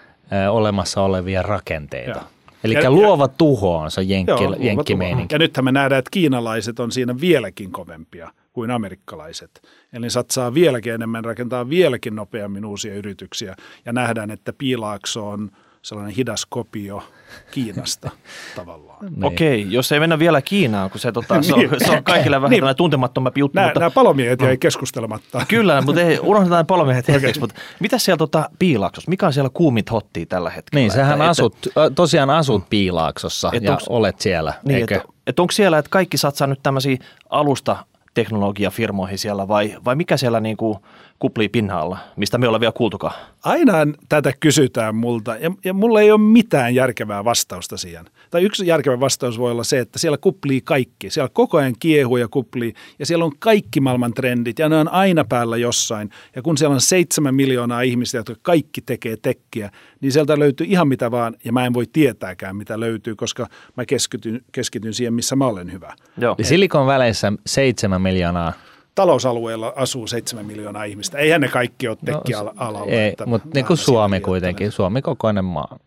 olemassa olevia rakenteita. Ja. Eli ja, luova tuho on se jenkki, joo, jenkkimeininki. Ja nythän me nähdään, että kiinalaiset on siinä vieläkin kovempia kuin amerikkalaiset. Eli satsaa vieläkin enemmän, rakentaa vieläkin nopeammin uusia yrityksiä. Ja nähdään, että Piilaakso on – sellainen hidas kopio Kiinasta tavallaan. Niin. Okei, jos ei mennä vielä Kiinaan, kun se, tota, se, on, niin. se on kaikille vähän niin. tuntemattomampi juttu. Nämä, mutta, nämä palomiehet jäi keskustelematta. Kyllä, mutta ei, unohdetaan palomiehet hetkeksi. Mutta mitä siellä tota, Piilaaksossa, mikä on siellä kuumit hottia tällä hetkellä? Niin, sähän että, asut, että, tosiaan asut Piilaaksossa ja onks, olet siellä, niin, eikö? Että, että onko siellä, että kaikki satsaa nyt tämmöisiä alusta teknologiafirmoihin siellä vai, vai mikä siellä niin kuin kuplii pinnalla, mistä me ollaan vielä kuultukaan? Aina tätä kysytään multa ja, ja mulla ei ole mitään järkevää vastausta siihen. Tai yksi järkevä vastaus voi olla se, että siellä kuplii kaikki. Siellä koko ajan kiehuu ja kuplii ja siellä on kaikki maailman trendit ja ne on aina päällä jossain. Ja kun siellä on seitsemän miljoonaa ihmistä, jotka kaikki tekee tekkiä, niin sieltä löytyy ihan mitä vaan ja mä en voi tietääkään mitä löytyy, koska mä keskityn, keskityn siihen, missä mä olen hyvä. Joo. Silikon väleissä seitsemän miljoonaa talousalueella asuu 7 miljoonaa ihmistä. Eihän ne kaikki ole tekkialalla. No, ei, mutta niin kuin Suomi kuitenkin, Suomi kokoinen maa.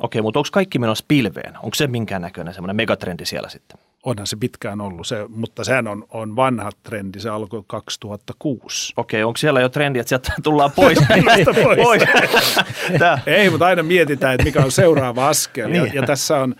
Okei, mutta onko kaikki menossa pilveen? Onko se minkään näköinen semmoinen megatrendi siellä sitten? Onhan se pitkään ollut, se, mutta sehän on, on vanha trendi, se alkoi 2006. Okei, onko siellä jo trendi, että sieltä tullaan pois? pois. pois. Ei, mutta aina mietitään, että mikä on seuraava askel. Ja, niin. ja tässä on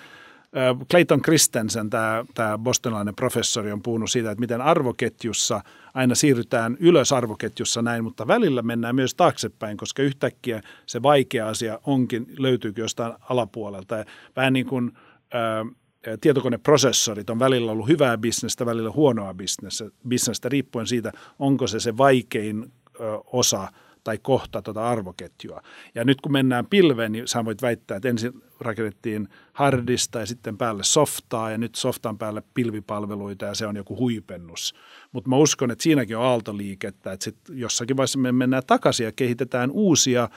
Clayton Christensen, tämä, tämä bostonilainen professori, on puhunut siitä, että miten arvoketjussa aina siirrytään ylös arvoketjussa näin, mutta välillä mennään myös taaksepäin, koska yhtäkkiä se vaikea asia onkin, löytyykö jostain alapuolelta. Ja vähän niin kuin ä, tietokoneprosessorit on välillä ollut hyvää bisnestä, välillä huonoa bisnestä, bisnestä riippuen siitä, onko se se vaikein ö, osa – tai kohta tuota arvoketjua. Ja nyt kun mennään pilveen, niin sä voit väittää, että ensin rakennettiin hardista ja sitten päälle softaa ja nyt softan päälle pilvipalveluita ja se on joku huipennus. Mutta mä uskon, että siinäkin on aaltoliikettä, että sit jossakin vaiheessa me mennään takaisin ja kehitetään uusia äh,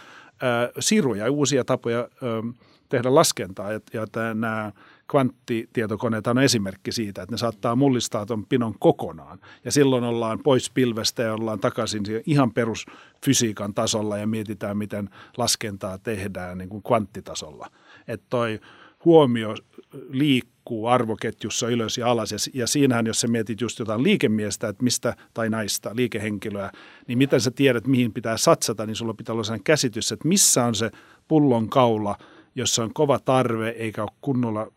siruja, uusia tapoja äh, tehdä laskentaa ja, ja nämä kvanttitietokoneet on esimerkki siitä, että ne saattaa mullistaa tuon pinon kokonaan. Ja silloin ollaan pois pilvestä ja ollaan takaisin ihan perusfysiikan tasolla ja mietitään, miten laskentaa tehdään niin kuin kvanttitasolla. Että toi huomio liikkuu arvoketjussa ylös ja alas. Ja, ja siinähän, jos sä mietit just jotain liikemiestä, että mistä, tai naista, liikehenkilöä, niin miten sä tiedät, mihin pitää satsata, niin sulla pitää olla sellainen käsitys, että missä on se pullon kaula, jossa on kova tarve eikä ole kunnolla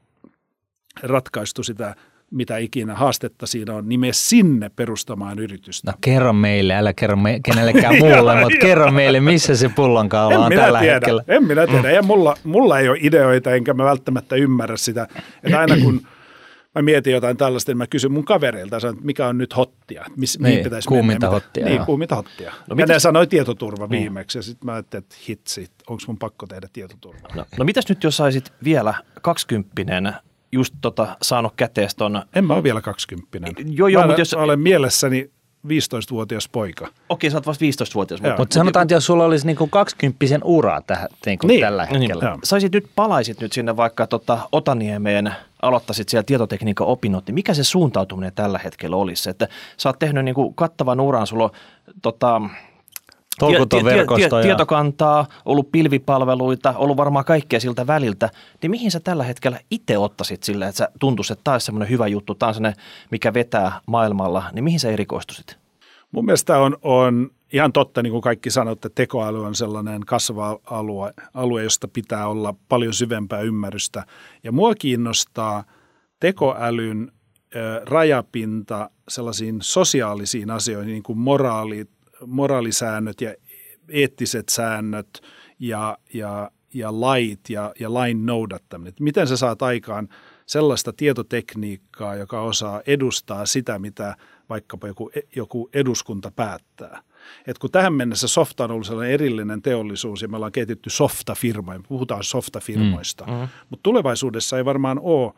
ratkaistu sitä mitä ikinä haastetta siinä on, niin mene sinne perustamaan yritystä. No kerro meille, älä kerro me, kenellekään muulle, mutta kerro meille, missä se pullonkaula on tällä tiedä, hetkellä. En minä tiedä, ja mulla, mulla ei ole ideoita, enkä mä välttämättä ymmärrä sitä, että aina kun mä mietin jotain tällaista, niin mä kysyn mun kavereilta, että mikä on nyt hottia, miss, niin, mihin pitäisi kuuminta mennä. hottia. Niin, kuuminta hottia. No, ja ne sanoi tietoturva viimeksi, ja sitten mä ajattelin, että hitsi, onko mun pakko tehdä tietoturva. No, no mitäs nyt, jos saisit vielä kaksikymppinen just tota, saanut kätees ton... En mä ole vielä kaksikymppinen. Joo, joo, mutta jos... Mä olen mielessäni 15-vuotias poika. Okei, sä oot vasta 15-vuotias. Mutta mut sanotaan, että jos sulla olisi niinku 20 uraa tähän, niinku niin, tällä niin, hetkellä. Niin, Saisit nyt, palaisit nyt sinne vaikka tota Otaniemeen, aloittaisit siellä tietotekniikan opinnot, niin mikä se suuntautuminen tällä hetkellä olisi? Että sä oot tehnyt niinku kattavan uran, sulla on tota, Tolkuton. Tietokantaa, ollut pilvipalveluita, ollut varmaan kaikkea siltä väliltä. Niin mihin sä tällä hetkellä itse ottaisit sille, että sä tuntuisi, että tämä olisi semmoinen hyvä juttu, tämä on semmoinen, mikä vetää maailmalla, niin mihin sä erikoistuisit? Mun mielestä on, on ihan totta, niin kuin kaikki sanotte, että tekoäly on sellainen kasvava alue, alue, josta pitää olla paljon syvempää ymmärrystä. Ja mua kiinnostaa tekoälyn rajapinta sellaisiin sosiaalisiin asioihin, niin kuin moraali, moraalisäännöt ja eettiset säännöt ja, ja, ja lait ja, ja lain noudattaminen. Miten sä saat aikaan sellaista tietotekniikkaa, joka osaa edustaa sitä, mitä vaikkapa joku, joku eduskunta päättää. Et kun tähän mennessä softa on ollut sellainen erillinen teollisuus ja me ollaan kehitetty softafirmoja, puhutaan softafirmoista, mm, mm. mutta tulevaisuudessa ei varmaan ole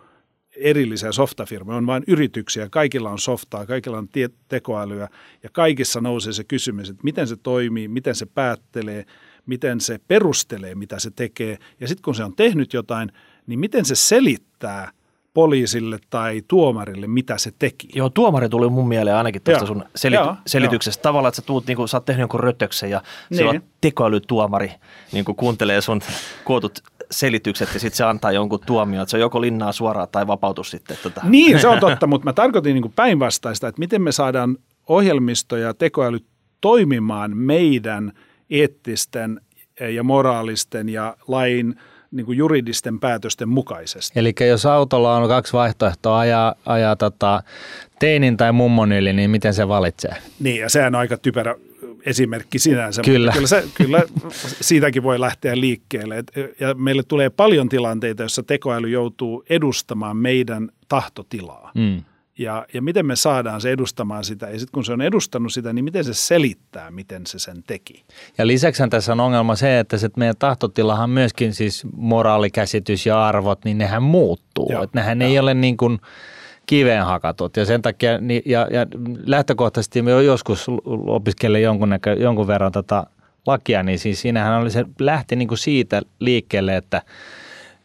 erillisiä softafirmoja, on vain yrityksiä, kaikilla on softaa, kaikilla on tie- tekoälyä ja kaikissa nousee se kysymys, että miten se toimii, miten se päättelee, miten se perustelee, mitä se tekee ja sitten kun se on tehnyt jotain, niin miten se selittää poliisille tai tuomarille, mitä se teki. Joo, tuomari tuli mun mieleen ainakin tuosta sun seli- joo, selityksestä. Joo. Tavallaan, että sä, tuut, niin kuin, sä oot tehnyt jonkun rötöksen ja niin. se on tekoälytuomari niin kuin kuuntelee sun kuotut selitykset ja sitten se antaa jonkun tuomion, että se on joko linnaa suoraan tai vapautus sitten. Tota. Niin, se on totta, mutta mä tarkoitin niin päinvastaista, että miten me saadaan ohjelmisto ja tekoäly toimimaan meidän eettisten ja moraalisten ja lain niin kuin juridisten päätösten mukaisesti. Eli jos autolla on kaksi vaihtoehtoa ajaa, ajaa tota, teinin tai mummon yli, niin miten se valitsee? Niin, ja sehän on aika typerä esimerkki sinänsä. Kyllä. Kyllä, se, kyllä siitäkin voi lähteä liikkeelle. Ja meille tulee paljon tilanteita, joissa tekoäly joutuu edustamaan meidän tahtotilaa. Mm. Ja, ja miten me saadaan se edustamaan sitä, ja sitten kun se on edustanut sitä, niin miten se selittää, miten se sen teki. Ja lisäksi tässä on ongelma se, että se meidän tahtotilahan myöskin siis moraalikäsitys ja arvot, niin nehän muuttuu. Joo, että nehän jo. ei ole niin kuin kiveen hakatut. Ja sen takia, ja, ja lähtökohtaisesti me joskus opiskelen jonkun, näkö, jonkun verran tota lakia, niin siis siinähän oli se, lähti niin kuin siitä liikkeelle, että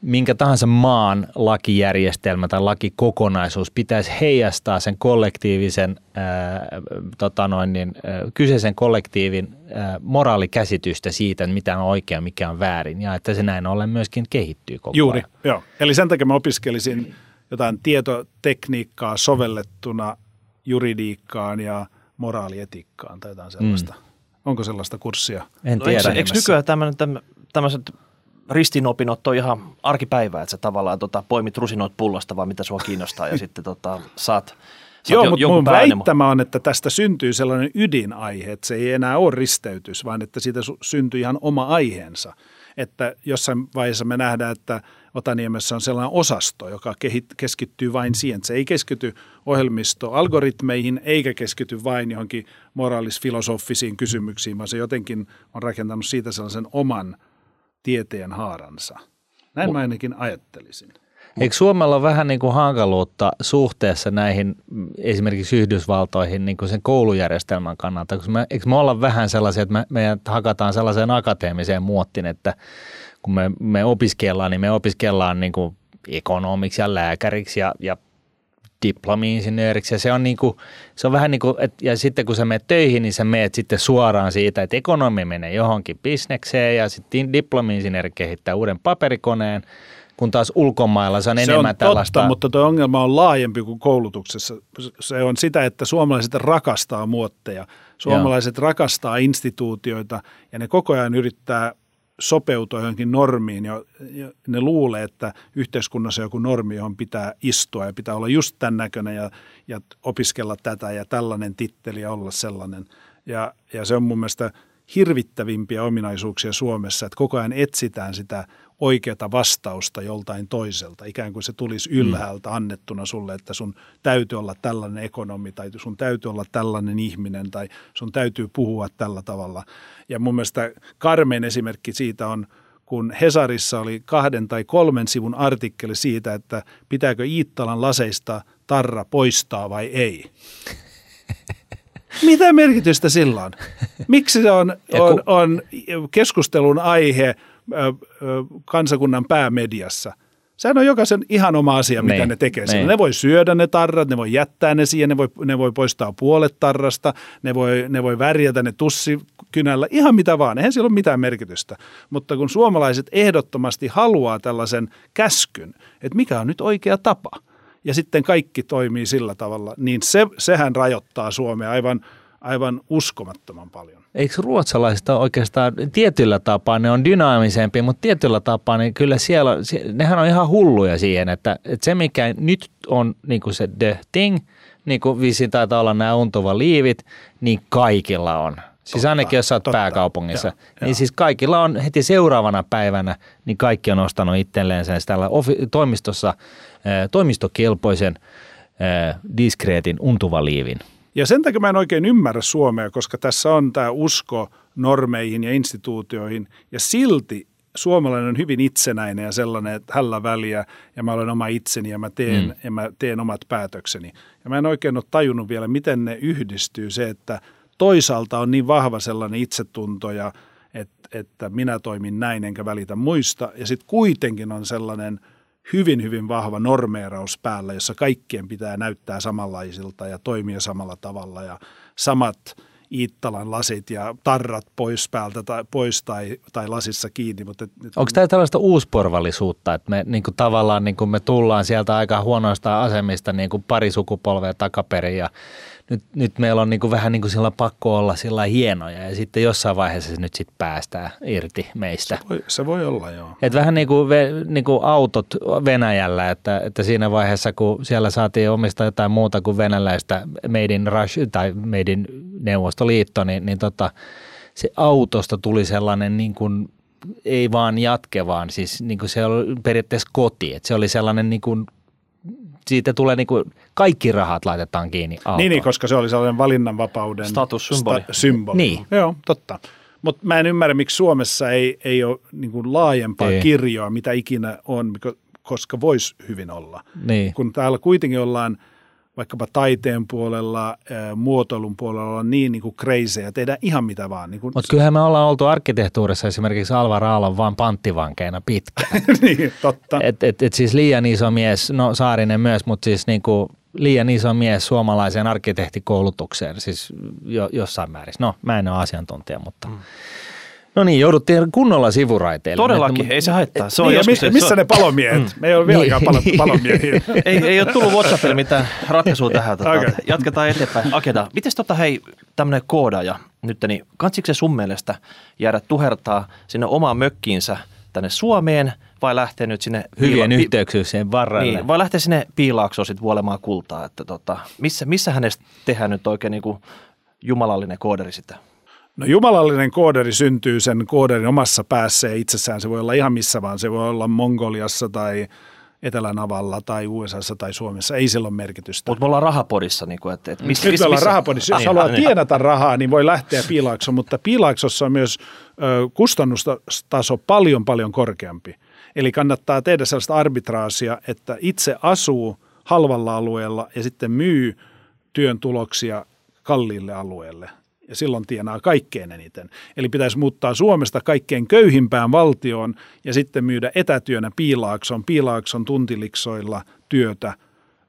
minkä tahansa maan lakijärjestelmä tai lakikokonaisuus pitäisi heijastaa sen kollektiivisen, ää, tota noin, niin, ää, kyseisen kollektiivin ää, moraalikäsitystä siitä, mitä on oikea mikä on väärin, ja että se näin ollen myöskin kehittyy koko Juuri, ajan. joo. Eli sen takia mä opiskelisin jotain tietotekniikkaa sovellettuna juridiikkaan ja moraalietiikkaan tai jotain sellaista. Mm. Onko sellaista kurssia? En tiedä. No, eikö, eikö nykyään tämmöiset ristinopinnot on ihan arkipäivää, että sä tavallaan tota, poimit rusinoit pullosta vai mitä sua kiinnostaa ja sitten tota, saat, saat Joo, jo, mutta mun väittämä on, että tästä syntyy sellainen ydinaihe, että se ei enää ole risteytys, vaan että siitä syntyy ihan oma aiheensa. Että jossain vaiheessa me nähdään, että Otaniemessä on sellainen osasto, joka keskittyy vain siihen. Se ei keskity ohjelmistoalgoritmeihin eikä keskity vain johonkin moraalisfilosofisiin kysymyksiin, vaan se jotenkin on rakentanut siitä sellaisen oman – tieteen haaransa. Näin mä ainakin ajattelisin. Eikö Suomella ole vähän niin kuin hankaluutta suhteessa näihin mm, esimerkiksi Yhdysvaltoihin niin kuin sen koulujärjestelmän kannalta? Koska me, eikö me olla vähän sellaisia, että me, me hakataan sellaiseen akateemiseen muottiin, että kun me, me opiskellaan, niin me opiskellaan niin kuin ekonomiksi ja lääkäriksi ja, ja diplomi-insinööriksi ja se on, niinku, se on vähän niin kuin, ja sitten kun sä menet töihin, niin sä menet sitten suoraan siitä, että ekonomi menee johonkin bisnekseen ja sitten diplomi-insinööri kehittää uuden paperikoneen, kun taas ulkomailla se on se enemmän on tällaista. totta, mutta tuo ongelma on laajempi kuin koulutuksessa. Se on sitä, että suomalaiset rakastaa muotteja. Suomalaiset Joo. rakastaa instituutioita ja ne koko ajan yrittää sopeutua johonkin normiin ja, ja ne luulee, että yhteiskunnassa joku normi, johon pitää istua ja pitää olla just tämän näköinen ja, ja opiskella tätä ja tällainen titteli ja olla sellainen. Ja, ja se on mun mielestä hirvittävimpiä ominaisuuksia Suomessa, että koko ajan etsitään sitä oikeata vastausta joltain toiselta, ikään kuin se tulisi ylhäältä annettuna sulle, että sun täytyy olla tällainen ekonomi tai sun täytyy olla tällainen ihminen tai sun täytyy puhua tällä tavalla. Ja mun mielestä Karmen esimerkki siitä on, kun Hesarissa oli kahden tai kolmen sivun artikkeli siitä, että pitääkö Iittalan laseista tarra poistaa vai ei. Mitä merkitystä sillä on? Miksi se on, on, on keskustelun aihe kansakunnan päämediassa. Sehän on jokaisen ihan oma asia, mitä niin, ne tekee. Niin. Ne voi syödä ne tarrat, ne voi jättää ne siihen, ne voi, ne voi poistaa puolet tarrasta, ne voi, ne voi värjätä ne tussikynällä, ihan mitä vaan. Eihän sillä ole mitään merkitystä. Mutta kun suomalaiset ehdottomasti haluaa tällaisen käskyn, että mikä on nyt oikea tapa, ja sitten kaikki toimii sillä tavalla, niin se, sehän rajoittaa Suomea aivan, aivan uskomattoman paljon eikö ruotsalaisista oikeastaan tietyllä tapaa, ne on dynaamisempia, mutta tietyllä tapaa niin kyllä siellä, nehän on ihan hulluja siihen, että, että se mikä nyt on niin kuin se the thing, niin kuin viisi taitaa olla nämä untuva liivit, niin kaikilla on. Siis totta, ainakin jos olet pääkaupungissa. Ja, niin ja. siis kaikilla on heti seuraavana päivänä, niin kaikki on ostanut itselleen sen tällä toimistossa, toimistokelpoisen diskreetin untuvaliivin. Ja sen takia mä en oikein ymmärrä Suomea, koska tässä on tämä usko normeihin ja instituutioihin, ja silti suomalainen on hyvin itsenäinen ja sellainen, että hällä väliä ja mä olen oma itseni ja mä teen, mm. ja mä teen omat päätökseni. Ja mä en oikein ole tajunnut vielä, miten ne yhdistyy se, että toisaalta on niin vahva sellainen itsetunto ja että, että minä toimin näin enkä välitä muista ja sitten kuitenkin on sellainen – hyvin, hyvin vahva normeeraus päällä, jossa kaikkien pitää näyttää samanlaisilta ja toimia samalla tavalla ja samat Iittalan lasit ja tarrat pois päältä tai pois tai, tai lasissa kiinni. Mutta et, Onko tämä tällaista uusporvallisuutta, että me niin kuin tavallaan niin kuin me tullaan sieltä aika huonoista asemista niin kuin pari sukupolvea takaperin ja nyt, nyt meillä on niin kuin vähän niin kuin sillä pakko olla sillä hienoja ja sitten jossain vaiheessa se nyt sitten päästää irti meistä. Se voi, se voi olla, joo. Et vähän niin kuin, niin kuin autot Venäjällä, että, että siinä vaiheessa kun siellä saatiin omista jotain muuta kuin venäläistä Made in Rush tai Made in Neuvostoliitto, niin, niin tota, se autosta tuli sellainen niin kuin ei vaan jatke, vaan siis niin kuin se oli periaatteessa koti. Että se oli sellainen niin kuin siitä tulee niin kuin, kaikki rahat laitetaan kiinni autoon. Niin, niin, koska se oli sellainen valinnanvapauden statussymboli. Sta- symboli. Niin. Joo, totta. Mutta mä en ymmärrä, miksi Suomessa ei, ei ole niin kuin laajempaa ei. kirjoa, mitä ikinä on, koska voisi hyvin olla. Niin. Kun täällä kuitenkin ollaan – vaikkapa taiteen puolella, muotoilun puolella on niin, niin kuin crazy ja tehdään ihan mitä vaan. Niin Mutta kyllähän me ollaan oltu arkkitehtuurissa esimerkiksi Alvar Aalon vaan panttivankeina pitkään. niin, totta. Et, et, et siis liian iso mies, no Saarinen myös, mutta siis niin kuin liian iso mies suomalaiseen arkkitehtikoulutukseen, siis jo, jossain määrin. No, mä en ole asiantuntija, mutta... Mm. No niin, jouduttiin kunnolla sivuraiteille. Todellakin, että, ei se haittaa. Se on niin, joskus, missä se, ne palomiehet? Mm. Me ei ole vieläkään palo, niin. palomiehiä. ei, ei ole tullut WhatsAppille mitään ratkaisua tähän. Tota, okay. Jatketaan eteenpäin. Akeda, miten tota hei, tämmöinen koodaaja nyt, niin kansiko se sun mielestä jäädä tuhertaa sinne omaan mökkiinsä tänne Suomeen vai lähteä nyt sinne... Hyvien piila- yhteyksien varrelle. Niin, vai lähteä sinne piilaaksoon sitten vuolemaan kultaa. Että tota, missä, missä hänestä tehdään nyt oikein niin kuin jumalallinen kooderi sitten? No jumalallinen kooderi syntyy sen kooderin omassa päässä ja itsessään se voi olla ihan missä vaan. Se voi olla Mongoliassa tai Etelänavalla tai USAssa tai Suomessa. Ei sillä ole merkitystä. Mutta me ollaan rahapodissa. Niin kuin, että, että miss, Nyt miss, me ollaan missä? rahapodissa. Jos niin, haluaa niin. tienata rahaa, niin voi lähteä piilaaksoon, mutta piilaaksossa on myös ö, kustannustaso paljon paljon korkeampi. Eli kannattaa tehdä sellaista arbitraasia, että itse asuu halvalla alueella ja sitten myy työn tuloksia kalliille alueelle ja silloin tienaa kaikkein eniten. Eli pitäisi muuttaa Suomesta kaikkein köyhimpään valtioon ja sitten myydä etätyönä Piilaakson, Piilaakson tuntiliksoilla työtä,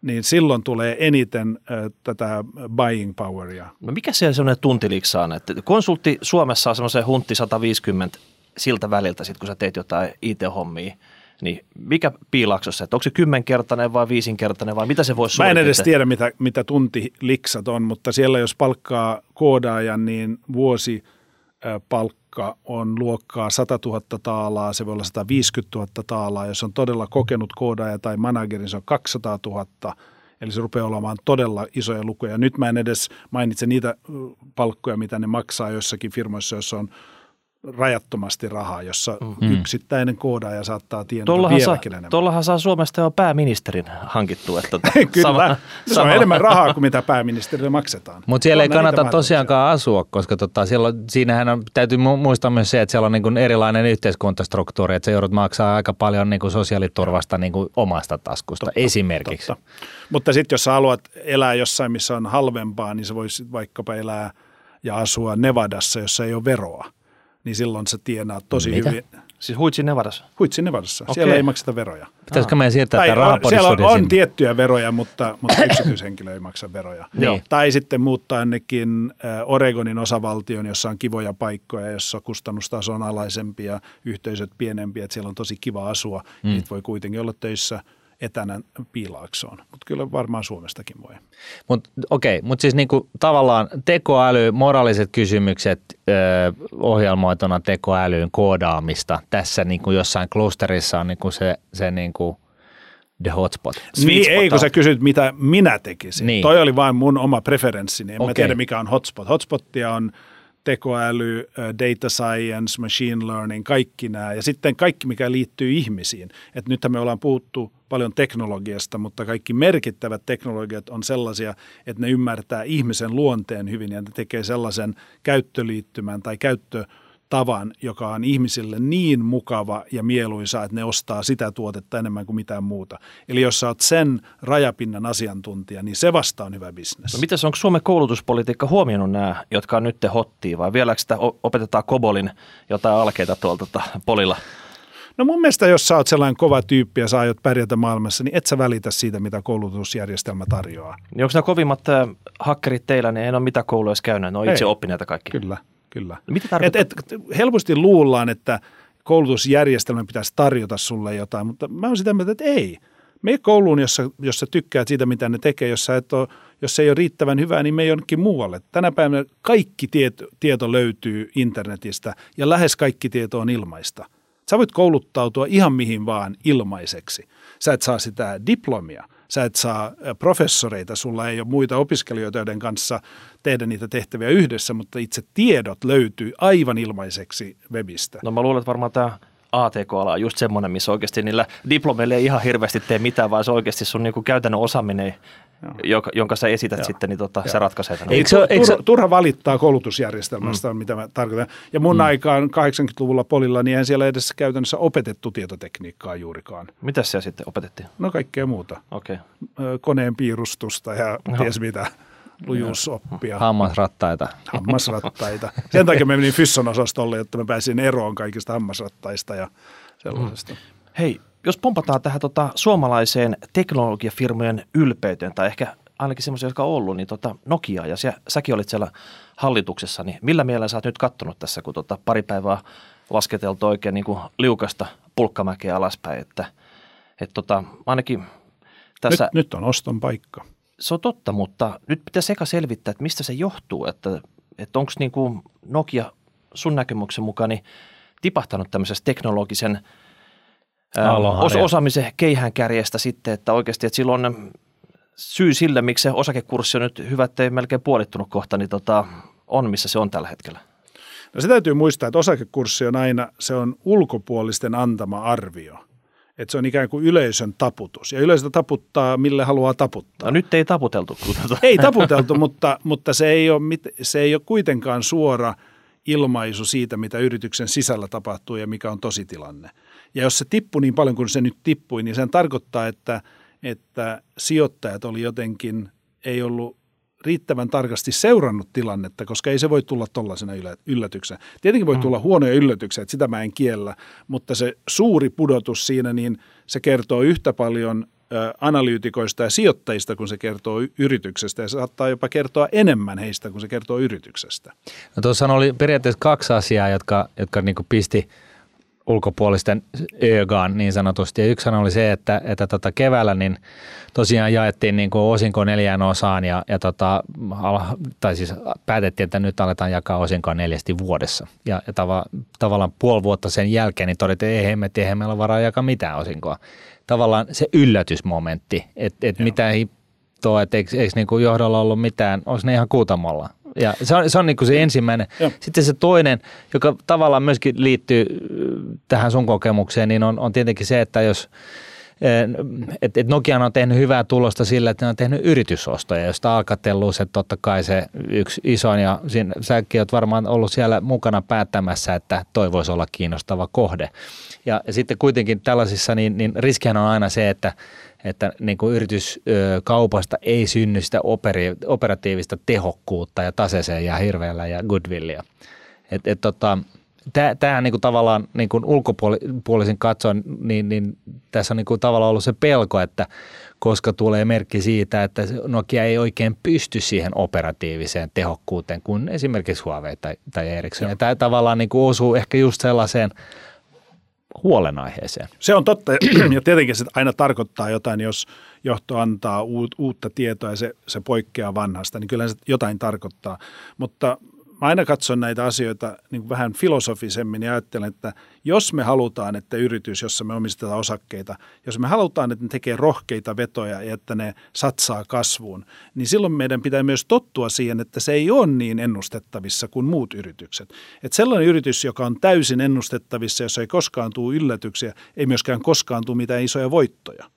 niin silloin tulee eniten ö, tätä buying poweria. No mikä on sellainen tuntiliksa on? Että konsultti Suomessa on semmoisen huntti 150 siltä väliltä, sit kun sä teet jotain IT-hommia – niin mikä piilaksossa, että onko se kymmenkertainen vai viisinkertainen vai mitä se voisi Mä en edes tiedä, mitä, mitä tuntiliksat on, mutta siellä jos palkkaa koodaajan, niin vuosi palkka on luokkaa 100 000 taalaa, se voi olla 150 000 taalaa. Jos on todella kokenut koodaaja tai manageri, se on 200 000. Eli se rupeaa olemaan todella isoja lukuja. Nyt mä en edes mainitse niitä palkkoja, mitä ne maksaa joissakin firmoissa, joissa on rajattomasti rahaa, jossa mm. yksittäinen koodaaja saattaa tienata vieläkin saa, enemmän. Tuollahan saa Suomesta jo pääministerin hankittu. Että tota, Kyllä, sama, se sama. on enemmän rahaa kuin mitä pääministerille maksetaan. Mutta siellä ei kannata tosiaankaan asua, koska tota, siellä, siinähän on, täytyy muistaa myös se, että siellä on niin kuin erilainen yhteiskuntastruktuuri, että se joudut maksaa aika paljon niin kuin sosiaaliturvasta niin kuin omasta taskusta totta, esimerkiksi. Totta. Mutta sitten jos sä haluat elää jossain, missä on halvempaa, niin sä voisit vaikkapa elää ja asua Nevadassa, jossa ei ole veroa – niin silloin se tienaa tosi Mitä? hyvin. Siis Huitsin Nevadassa? Huitsin Nevadassa. Okay. Siellä ei makseta veroja. Pitäisikö meidän siirtää tämä Siellä on, on tiettyjä veroja, mutta, mutta yksityishenkilö ei maksa veroja. niin. Tai sitten muuttaa ainakin Oregonin osavaltion, jossa on kivoja paikkoja, jossa kustannustaso on alaisempi ja yhteisöt pienempiä, että siellä on tosi kiva asua. Mm. Niitä voi kuitenkin olla töissä – etänä piilaaksoon, mutta kyllä varmaan Suomestakin voi. Mut, okei, okay, mutta siis niinku tavallaan tekoäly, moraaliset kysymykset ö, ohjelmoituna tekoälyyn koodaamista tässä niinku jossain klusterissa on niinku se, se niinku the hotspot. Niin, ei kun sä kysyt, mitä minä tekisin. Niin. Toi oli vain mun oma preferenssini. En okay. mä tiedä, mikä on hotspot. Hotspottia on tekoäly, data science, machine learning, kaikki nämä. Ja sitten kaikki, mikä liittyy ihmisiin. Et nythän me ollaan puhuttu paljon teknologiasta, mutta kaikki merkittävät teknologiat on sellaisia, että ne ymmärtää ihmisen luonteen hyvin ja ne tekee sellaisen käyttöliittymän tai käyttö tavan, joka on ihmisille niin mukava ja mieluisa, että ne ostaa sitä tuotetta enemmän kuin mitään muuta. Eli jos sä oot sen rajapinnan asiantuntija, niin se vasta on hyvä bisnes. No mitäs onko Suomen koulutuspolitiikka huomioinut nämä, jotka on nyt hottiin, vai vieläkö sitä opetetaan Kobolin jotain alkeita tuolta tota, polilla? No mun mielestä, jos sä oot sellainen kova tyyppi ja sä aiot pärjätä maailmassa, niin et sä välitä siitä, mitä koulutusjärjestelmä tarjoaa. Niin onko nämä kovimmat äh, hakkerit teillä, niin ei ole mitä kouluissa käynyt, ne on itse oppineita kaikki. Kyllä, kyllä. Mitä et, et, helposti luullaan, että koulutusjärjestelmä pitäisi tarjota sulle jotain, mutta mä oon sitä mieltä, että ei. Me kouluun, jossa, jossa tykkäät siitä, mitä ne tekee, jos, sä et ole, jos se ei ole riittävän hyvää, niin me jonnekin muualle. Tänä päivänä kaikki tieto, tieto löytyy internetistä ja lähes kaikki tieto on ilmaista – Sä voit kouluttautua ihan mihin vaan ilmaiseksi. Sä et saa sitä diplomia, sä et saa professoreita, sulla ei ole muita opiskelijoita, joiden kanssa tehdä niitä tehtäviä yhdessä, mutta itse tiedot löytyy aivan ilmaiseksi webistä. No mä luulen, että varmaan tämä ATK-ala on just semmoinen, missä oikeasti niillä diplomeilla ei ihan hirveästi tee mitään, vaan se oikeasti sun niinku käytännön osaaminen joka, jonka sä esität Joo. sitten, niin tota, se ratkaisee tämän. Eikö se, eikö se... Turha valittaa koulutusjärjestelmästä, mm. mitä mä tarkoitan. Ja mun mm. aikaan 80-luvulla polilla, niin en siellä edes käytännössä opetettu tietotekniikkaa juurikaan. Mitä siellä sitten opetettiin? No kaikkea muuta. Okay. Koneen piirustusta ja no. ties mitä lujuusoppia. Hammasrattaita. Hammasrattaita. Sen takia me menin Fysson osastolle, jotta mä pääsin eroon kaikista hammasrattaista ja sellaisesta. Mm. Hei, jos pompataan tähän tota, suomalaiseen teknologiafirmojen ylpeyteen, tai ehkä ainakin semmoisia, jotka on ollut, niin tota Nokia, ja sä, säkin olit siellä hallituksessa, niin millä mielellä sä oot nyt kattonut tässä, kun tota pari päivää lasketeltu oikein niin kuin liukasta pulkkamäkeä alaspäin, että et tota, ainakin tässä... Nyt, nyt on oston paikka. Se on totta, mutta nyt pitää sekä selvittää, että mistä se johtuu, että, että onko niin kuin Nokia sun näkemyksen mukaan niin tipahtanut tämmöisessä teknologisen – os, osaamisen keihään kärjestä sitten, että oikeasti, että silloin syy sille, miksi se osakekurssi on nyt hyvä, ei melkein puolittunut kohta, niin tota, on missä se on tällä hetkellä. No se täytyy muistaa, että osakekurssi on aina, se on ulkopuolisten antama arvio. Että se on ikään kuin yleisön taputus. Ja yleisö taputtaa, mille haluaa taputtaa. No nyt ei taputeltu. Tuota. Ei taputeltu, mutta, mutta se, ei ole, se ei ole kuitenkaan suora ilmaisu siitä, mitä yrityksen sisällä tapahtuu ja mikä on tositilanne. Ja jos se tippui niin paljon kuin se nyt tippui, niin sen tarkoittaa, että, että sijoittajat oli jotenkin, ei ollut riittävän tarkasti seurannut tilannetta, koska ei se voi tulla tuollaisena yllätyksenä. Tietenkin voi mm. tulla huonoja yllätyksiä, että sitä mä en kiellä, mutta se suuri pudotus siinä, niin se kertoo yhtä paljon analyytikoista ja sijoittajista, kun se kertoo yrityksestä, ja se saattaa jopa kertoa enemmän heistä, kun se kertoo yrityksestä. No tuossa oli periaatteessa kaksi asiaa, jotka, jotka niin pisti ulkopuolisten ögaan niin sanotusti. Ja yksi oli se, että, että tota keväällä niin tosiaan jaettiin niin kuin osinko neljään osaan ja, ja tota, tai siis päätettiin, että nyt aletaan jakaa osinkoa neljästi vuodessa. Ja, ja tava, tavallaan puoli vuotta sen jälkeen niin todettiin, että ei hemmetti, eihän meillä ole varaa jakaa mitään osinkoa. Tavallaan se yllätysmomentti, että et mitä hittoa, että eikö, eikö niin kuin johdolla ollut mitään, olisi ne ihan kuutamolla ja se on, se on niin kuin se ensimmäinen. Ja. Sitten se toinen, joka tavallaan myöskin liittyy tähän sun kokemukseen, niin on, on tietenkin se, että jos että et Nokia on tehnyt hyvää tulosta sillä, että ne on tehnyt yritysostoja, josta Alcatel se totta kai se yksi iso, ja siinä, säkin olet varmaan ollut siellä mukana päättämässä, että toi voisi olla kiinnostava kohde. Ja, ja sitten kuitenkin tällaisissa, niin, niin riskihän on aina se, että että niin kuin yrityskaupasta ei synny sitä operi, operatiivista tehokkuutta ja taseeseen ja hirveällä ja goodwillia. Et, et tota, Tämä niin kuin tavallaan niin kuin ulkopuolisin katsoen, niin, niin tässä on niin kuin tavallaan ollut se pelko, että koska tulee merkki siitä, että Nokia ei oikein pysty siihen operatiiviseen tehokkuuteen kuin esimerkiksi Huawei tai, tai Ericsson. Ja tämä tavallaan niin kuin osuu ehkä just sellaiseen – huolenaiheeseen. Se on totta, ja tietenkin se aina tarkoittaa jotain, jos johto antaa uutta tietoa ja se, se poikkeaa vanhasta, niin kyllä se jotain tarkoittaa. Mutta mä aina katson näitä asioita niin vähän filosofisemmin ja ajattelen, että jos me halutaan, että yritys, jossa me omistetaan osakkeita, jos me halutaan, että ne tekee rohkeita vetoja ja että ne satsaa kasvuun, niin silloin meidän pitää myös tottua siihen, että se ei ole niin ennustettavissa kuin muut yritykset. Että sellainen yritys, joka on täysin ennustettavissa, jossa ei koskaan tule yllätyksiä, ei myöskään koskaan tule mitään isoja voittoja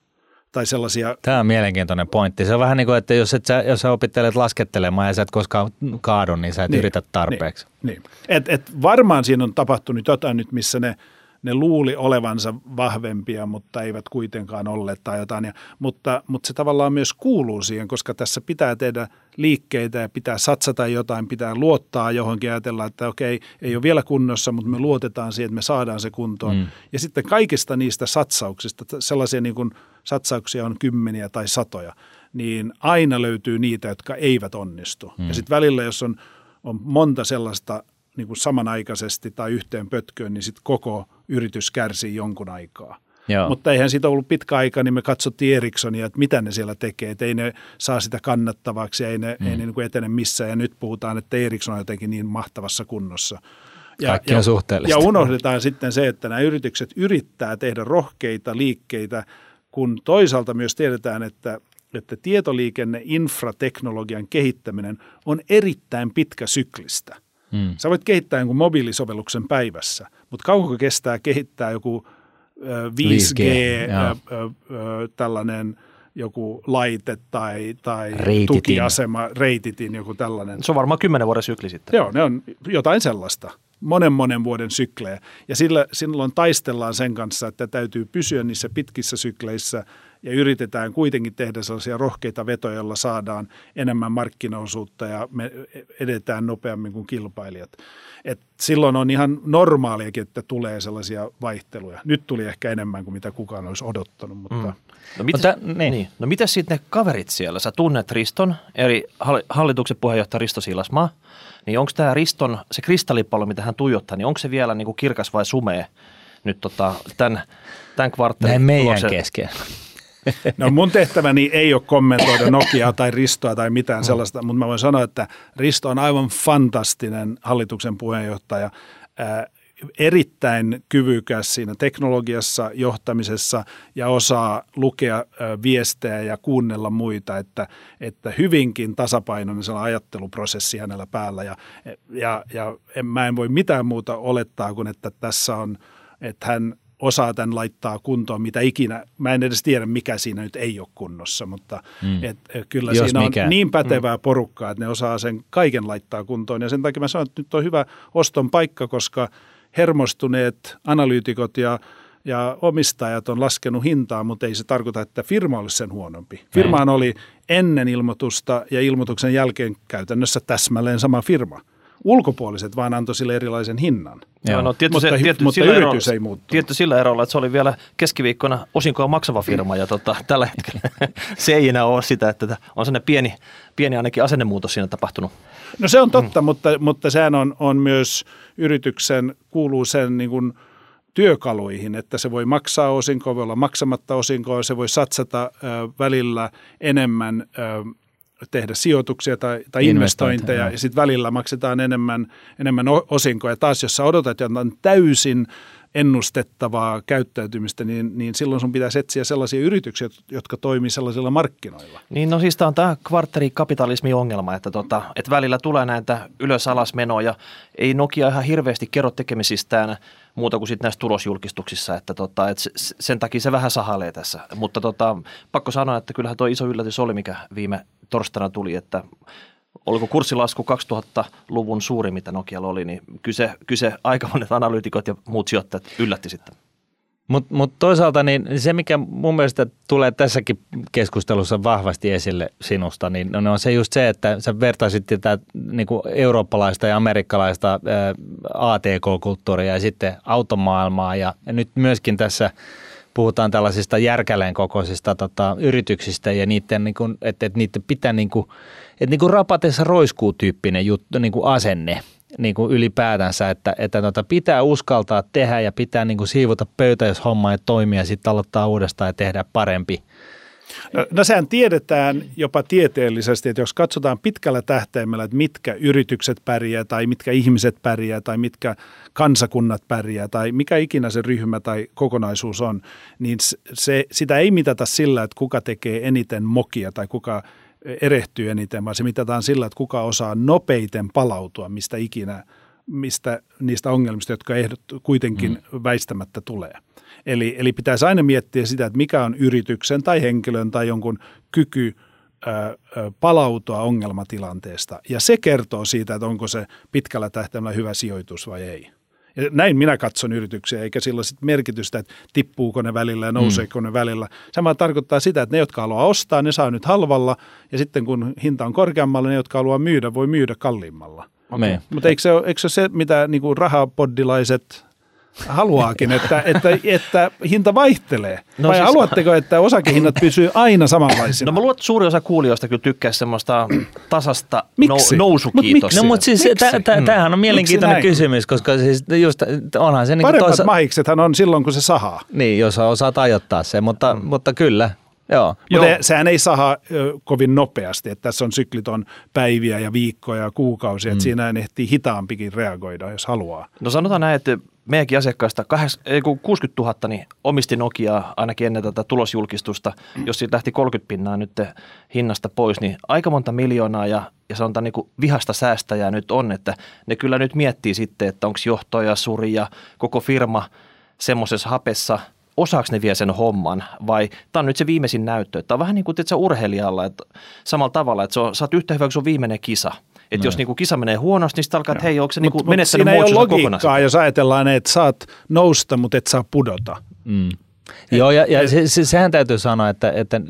tai sellaisia. Tämä on mielenkiintoinen pointti. Se on vähän niin kuin, että jos, et sä, jos sä opittelet laskettelemaan ja sä et koskaan kaadu, niin sä et niin, yritä tarpeeksi. Niin, niin. Et, et varmaan siinä on tapahtunut jotain nyt, missä ne, ne luuli olevansa vahvempia, mutta eivät kuitenkaan olleet tai jotain. Ja, mutta, mutta se tavallaan myös kuuluu siihen, koska tässä pitää tehdä liikkeitä ja pitää satsata jotain, pitää luottaa johonkin ja ajatella, että okei, ei ole vielä kunnossa, mutta me luotetaan siihen, että me saadaan se kuntoon. Mm. Ja sitten kaikista niistä satsauksista, sellaisia niin kuin – satsauksia on kymmeniä tai satoja, niin aina löytyy niitä, jotka eivät onnistu. Mm. Ja sitten välillä, jos on, on monta sellaista niin kuin samanaikaisesti tai yhteen pötköön, niin sitten koko yritys kärsii jonkun aikaa. Joo. Mutta eihän siitä ollut pitkä aika, niin me katsottiin Ericssonia, että mitä ne siellä tekee. Että ei ne saa sitä kannattavaksi, ei ne, mm. ei ne niin kuin etene missään. Ja nyt puhutaan, että Ericsson on jotenkin niin mahtavassa kunnossa. Ja, Kaikki on ja, ja unohdetaan sitten se, että nämä yritykset yrittää tehdä rohkeita liikkeitä – kun toisaalta myös tiedetään, että, että tietoliikenne infrateknologian kehittäminen on erittäin pitkä syklistä. Hmm. Sä voit kehittää jonkun mobiilisovelluksen päivässä, mutta kauanko kestää kehittää joku 5G, 5G tällainen joku laite tai, tai reititin. tukiasema, reititin, joku tällainen. Se on varmaan kymmenen vuoden sykli sitten. Joo, ne on jotain sellaista monen monen vuoden syklejä. Ja sillä, silloin taistellaan sen kanssa, että täytyy pysyä niissä pitkissä sykleissä ja yritetään kuitenkin tehdä sellaisia rohkeita vetoja, joilla saadaan enemmän markkinaosuutta ja me edetään nopeammin kuin kilpailijat. Et silloin on ihan normaaliakin, että tulee sellaisia vaihteluja. Nyt tuli ehkä enemmän kuin mitä kukaan olisi odottanut. Mutta... Mm. No, mitäs, Mutta, niin. Niin. no mitäs sitten ne kaverit siellä? Sä tunnet Riston, eli hallituksen puheenjohtaja Risto Siilasmaa – niin onko tämä Riston, se kristallipallo, mitä hän tuijottaa, niin onko se vielä niin kuin kirkas vai sumea nyt tota, tämän, tämän kvarttelin Näin meidän tuloksen? kesken. No mun tehtäväni ei ole kommentoida Nokiaa tai Ristoa tai mitään mm. sellaista, mutta mä voin sanoa, että Risto on aivan fantastinen hallituksen puheenjohtaja erittäin kyvykäs siinä teknologiassa, johtamisessa ja osaa lukea viestejä ja kuunnella muita, että, että hyvinkin tasapainoinen ajatteluprosessi hänellä päällä ja, ja, ja en, mä en voi mitään muuta olettaa kuin, että tässä on, että hän osaa tämän laittaa kuntoon, mitä ikinä. Mä en edes tiedä, mikä siinä nyt ei ole kunnossa, mutta mm. et, kyllä Jos siinä mikä. on niin pätevää mm. porukkaa, että ne osaa sen kaiken laittaa kuntoon. Ja sen takia mä sanon, että nyt on hyvä oston paikka, koska – hermostuneet analyytikot ja, ja omistajat on laskenut hintaa, mutta ei se tarkoita, että firma olisi sen huonompi. Firmaan oli ennen ilmoitusta ja ilmoituksen jälkeen käytännössä täsmälleen sama firma – ulkopuoliset vaan antoi sille erilaisen hinnan. Joo. No, tietty mutta, se, tietty mutta yritys erolla, ei muuttunut. Tietty sillä erolla, että se oli vielä keskiviikkona osinkoa maksava firma ja tota, tällä hetkellä se ei enää ole sitä, että on sellainen pieni, pieni ainakin asennemuutos siinä tapahtunut. No se on totta, mm. mutta, mutta sehän on, on myös yrityksen, kuuluu sen niin kuin työkaluihin, että se voi maksaa osinkoa, voi olla maksamatta osinkoa, se voi satsata äh, välillä enemmän äh, tehdä sijoituksia tai, tai investointeja ja sitten välillä maksetaan enemmän, enemmän osinkoja. Taas jos sä odotat jotain täysin ennustettavaa käyttäytymistä, niin, niin silloin sun pitäisi etsiä sellaisia yrityksiä, jotka toimii sellaisilla markkinoilla. Niin no siis tämä on tämä kvartterikapitalismi-ongelma, että, tota, että välillä tulee näitä ylös-alas menoja. Ei Nokia ihan hirveästi kerro tekemisistään muuta kuin sitten näissä tulosjulkistuksissa, että tota, et sen takia se vähän sahalee tässä. Mutta tota, pakko sanoa, että kyllähän tuo iso yllätys oli, mikä viime torstaina tuli, että oliko kurssilasku 2000-luvun suuri, mitä Nokialla oli, niin kyse, kyse aika monet analyytikot ja muut sijoittajat yllätti sitten. Mutta mut toisaalta niin se, mikä mun mielestä tulee tässäkin keskustelussa vahvasti esille sinusta, niin no, on se just se, että sä vertaisit tätä niin eurooppalaista ja amerikkalaista ää, ATK-kulttuuria ja sitten automaailmaa ja, ja nyt myöskin tässä – puhutaan tällaisista kokoisista tota, yrityksistä ja niiden, niin kuin, että, että niiden pitää niin kuin, että niin kuin rapatessa roiskuu tyyppinen juttu, niin kuin asenne niin kuin ylipäätänsä, että, että tota, pitää uskaltaa tehdä ja pitää niin kuin siivota pöytä, jos homma ei toimi ja sitten aloittaa uudestaan ja tehdä parempi – No, no sehän tiedetään jopa tieteellisesti, että jos katsotaan pitkällä tähtäimellä, että mitkä yritykset pärjää tai mitkä ihmiset pärjää tai mitkä kansakunnat pärjää tai mikä ikinä se ryhmä tai kokonaisuus on, niin se, sitä ei mitata sillä, että kuka tekee eniten mokia tai kuka erehtyy eniten, vaan se mitataan sillä, että kuka osaa nopeiten palautua mistä ikinä, mistä niistä ongelmista, jotka ehdot, kuitenkin mm. väistämättä tulee. Eli, eli pitäisi aina miettiä sitä, että mikä on yrityksen tai henkilön tai jonkun kyky palautua ongelmatilanteesta. Ja se kertoo siitä, että onko se pitkällä tähtäimellä hyvä sijoitus vai ei. Ja näin minä katson yrityksiä, eikä sillä sit merkitystä, että tippuuko ne välillä ja mm. nouseeko mm. ne välillä. Sama tarkoittaa sitä, että ne, jotka haluaa ostaa, ne saa nyt halvalla, ja sitten kun hinta on korkeammalla, ne, jotka haluaa myydä, voi myydä kalliimmalla. Okay. Mutta eikö se ole, eikö se, ole se, mitä niin kuin rahapoddilaiset haluaakin, että, että, että hinta vaihtelee? No Vai siis, haluatteko, että osakehinnat pysyy aina samanlaisina? No mä luulen, että suuri osa kuulijoista kyllä tykkää semmoista tasasta miksi? nousukiitosta. No mutta siis tämähän on mielenkiintoinen kysymys, koska siis just onhan se... Niin Paremmat toisa... mahiksethan on silloin, kun se sahaa. Niin, jos osaat ajoittaa se, mutta, mm. mutta kyllä, Joo. Mutta Joo. sehän ei saa kovin nopeasti, että tässä on sykliton päiviä ja viikkoja ja kuukausia, mm. että siinä ehtii hitaampikin reagoida, jos haluaa. No sanotaan näin, että meidänkin asiakkaista 60 000 niin omisti Nokiaa ainakin ennen tätä tulosjulkistusta. Jos siitä lähti 30 pinnaa nyt hinnasta pois, niin aika monta miljoonaa ja, ja sanotaan niin kuin vihasta säästäjää nyt on, että ne kyllä nyt miettii sitten, että onko johtoja, suri ja koko firma semmoisessa hapessa – osaako ne vie sen homman vai tämä on nyt se viimeisin näyttö. Tämä on vähän niin kuin urheilijalla, että samalla tavalla, että se sä oot yhtä hyvä kuin sun viimeinen kisa. Että no. jos niinku kisa menee huonosti, niin sitten alkaa, että hei, onko se niinku mut, menettänyt Siinä ei ole logiikkaa, jos ajatellaan, että saat nousta, mutta et saa pudota. Mm. Joo, ja, ja se, se, sehän täytyy sanoa, että, että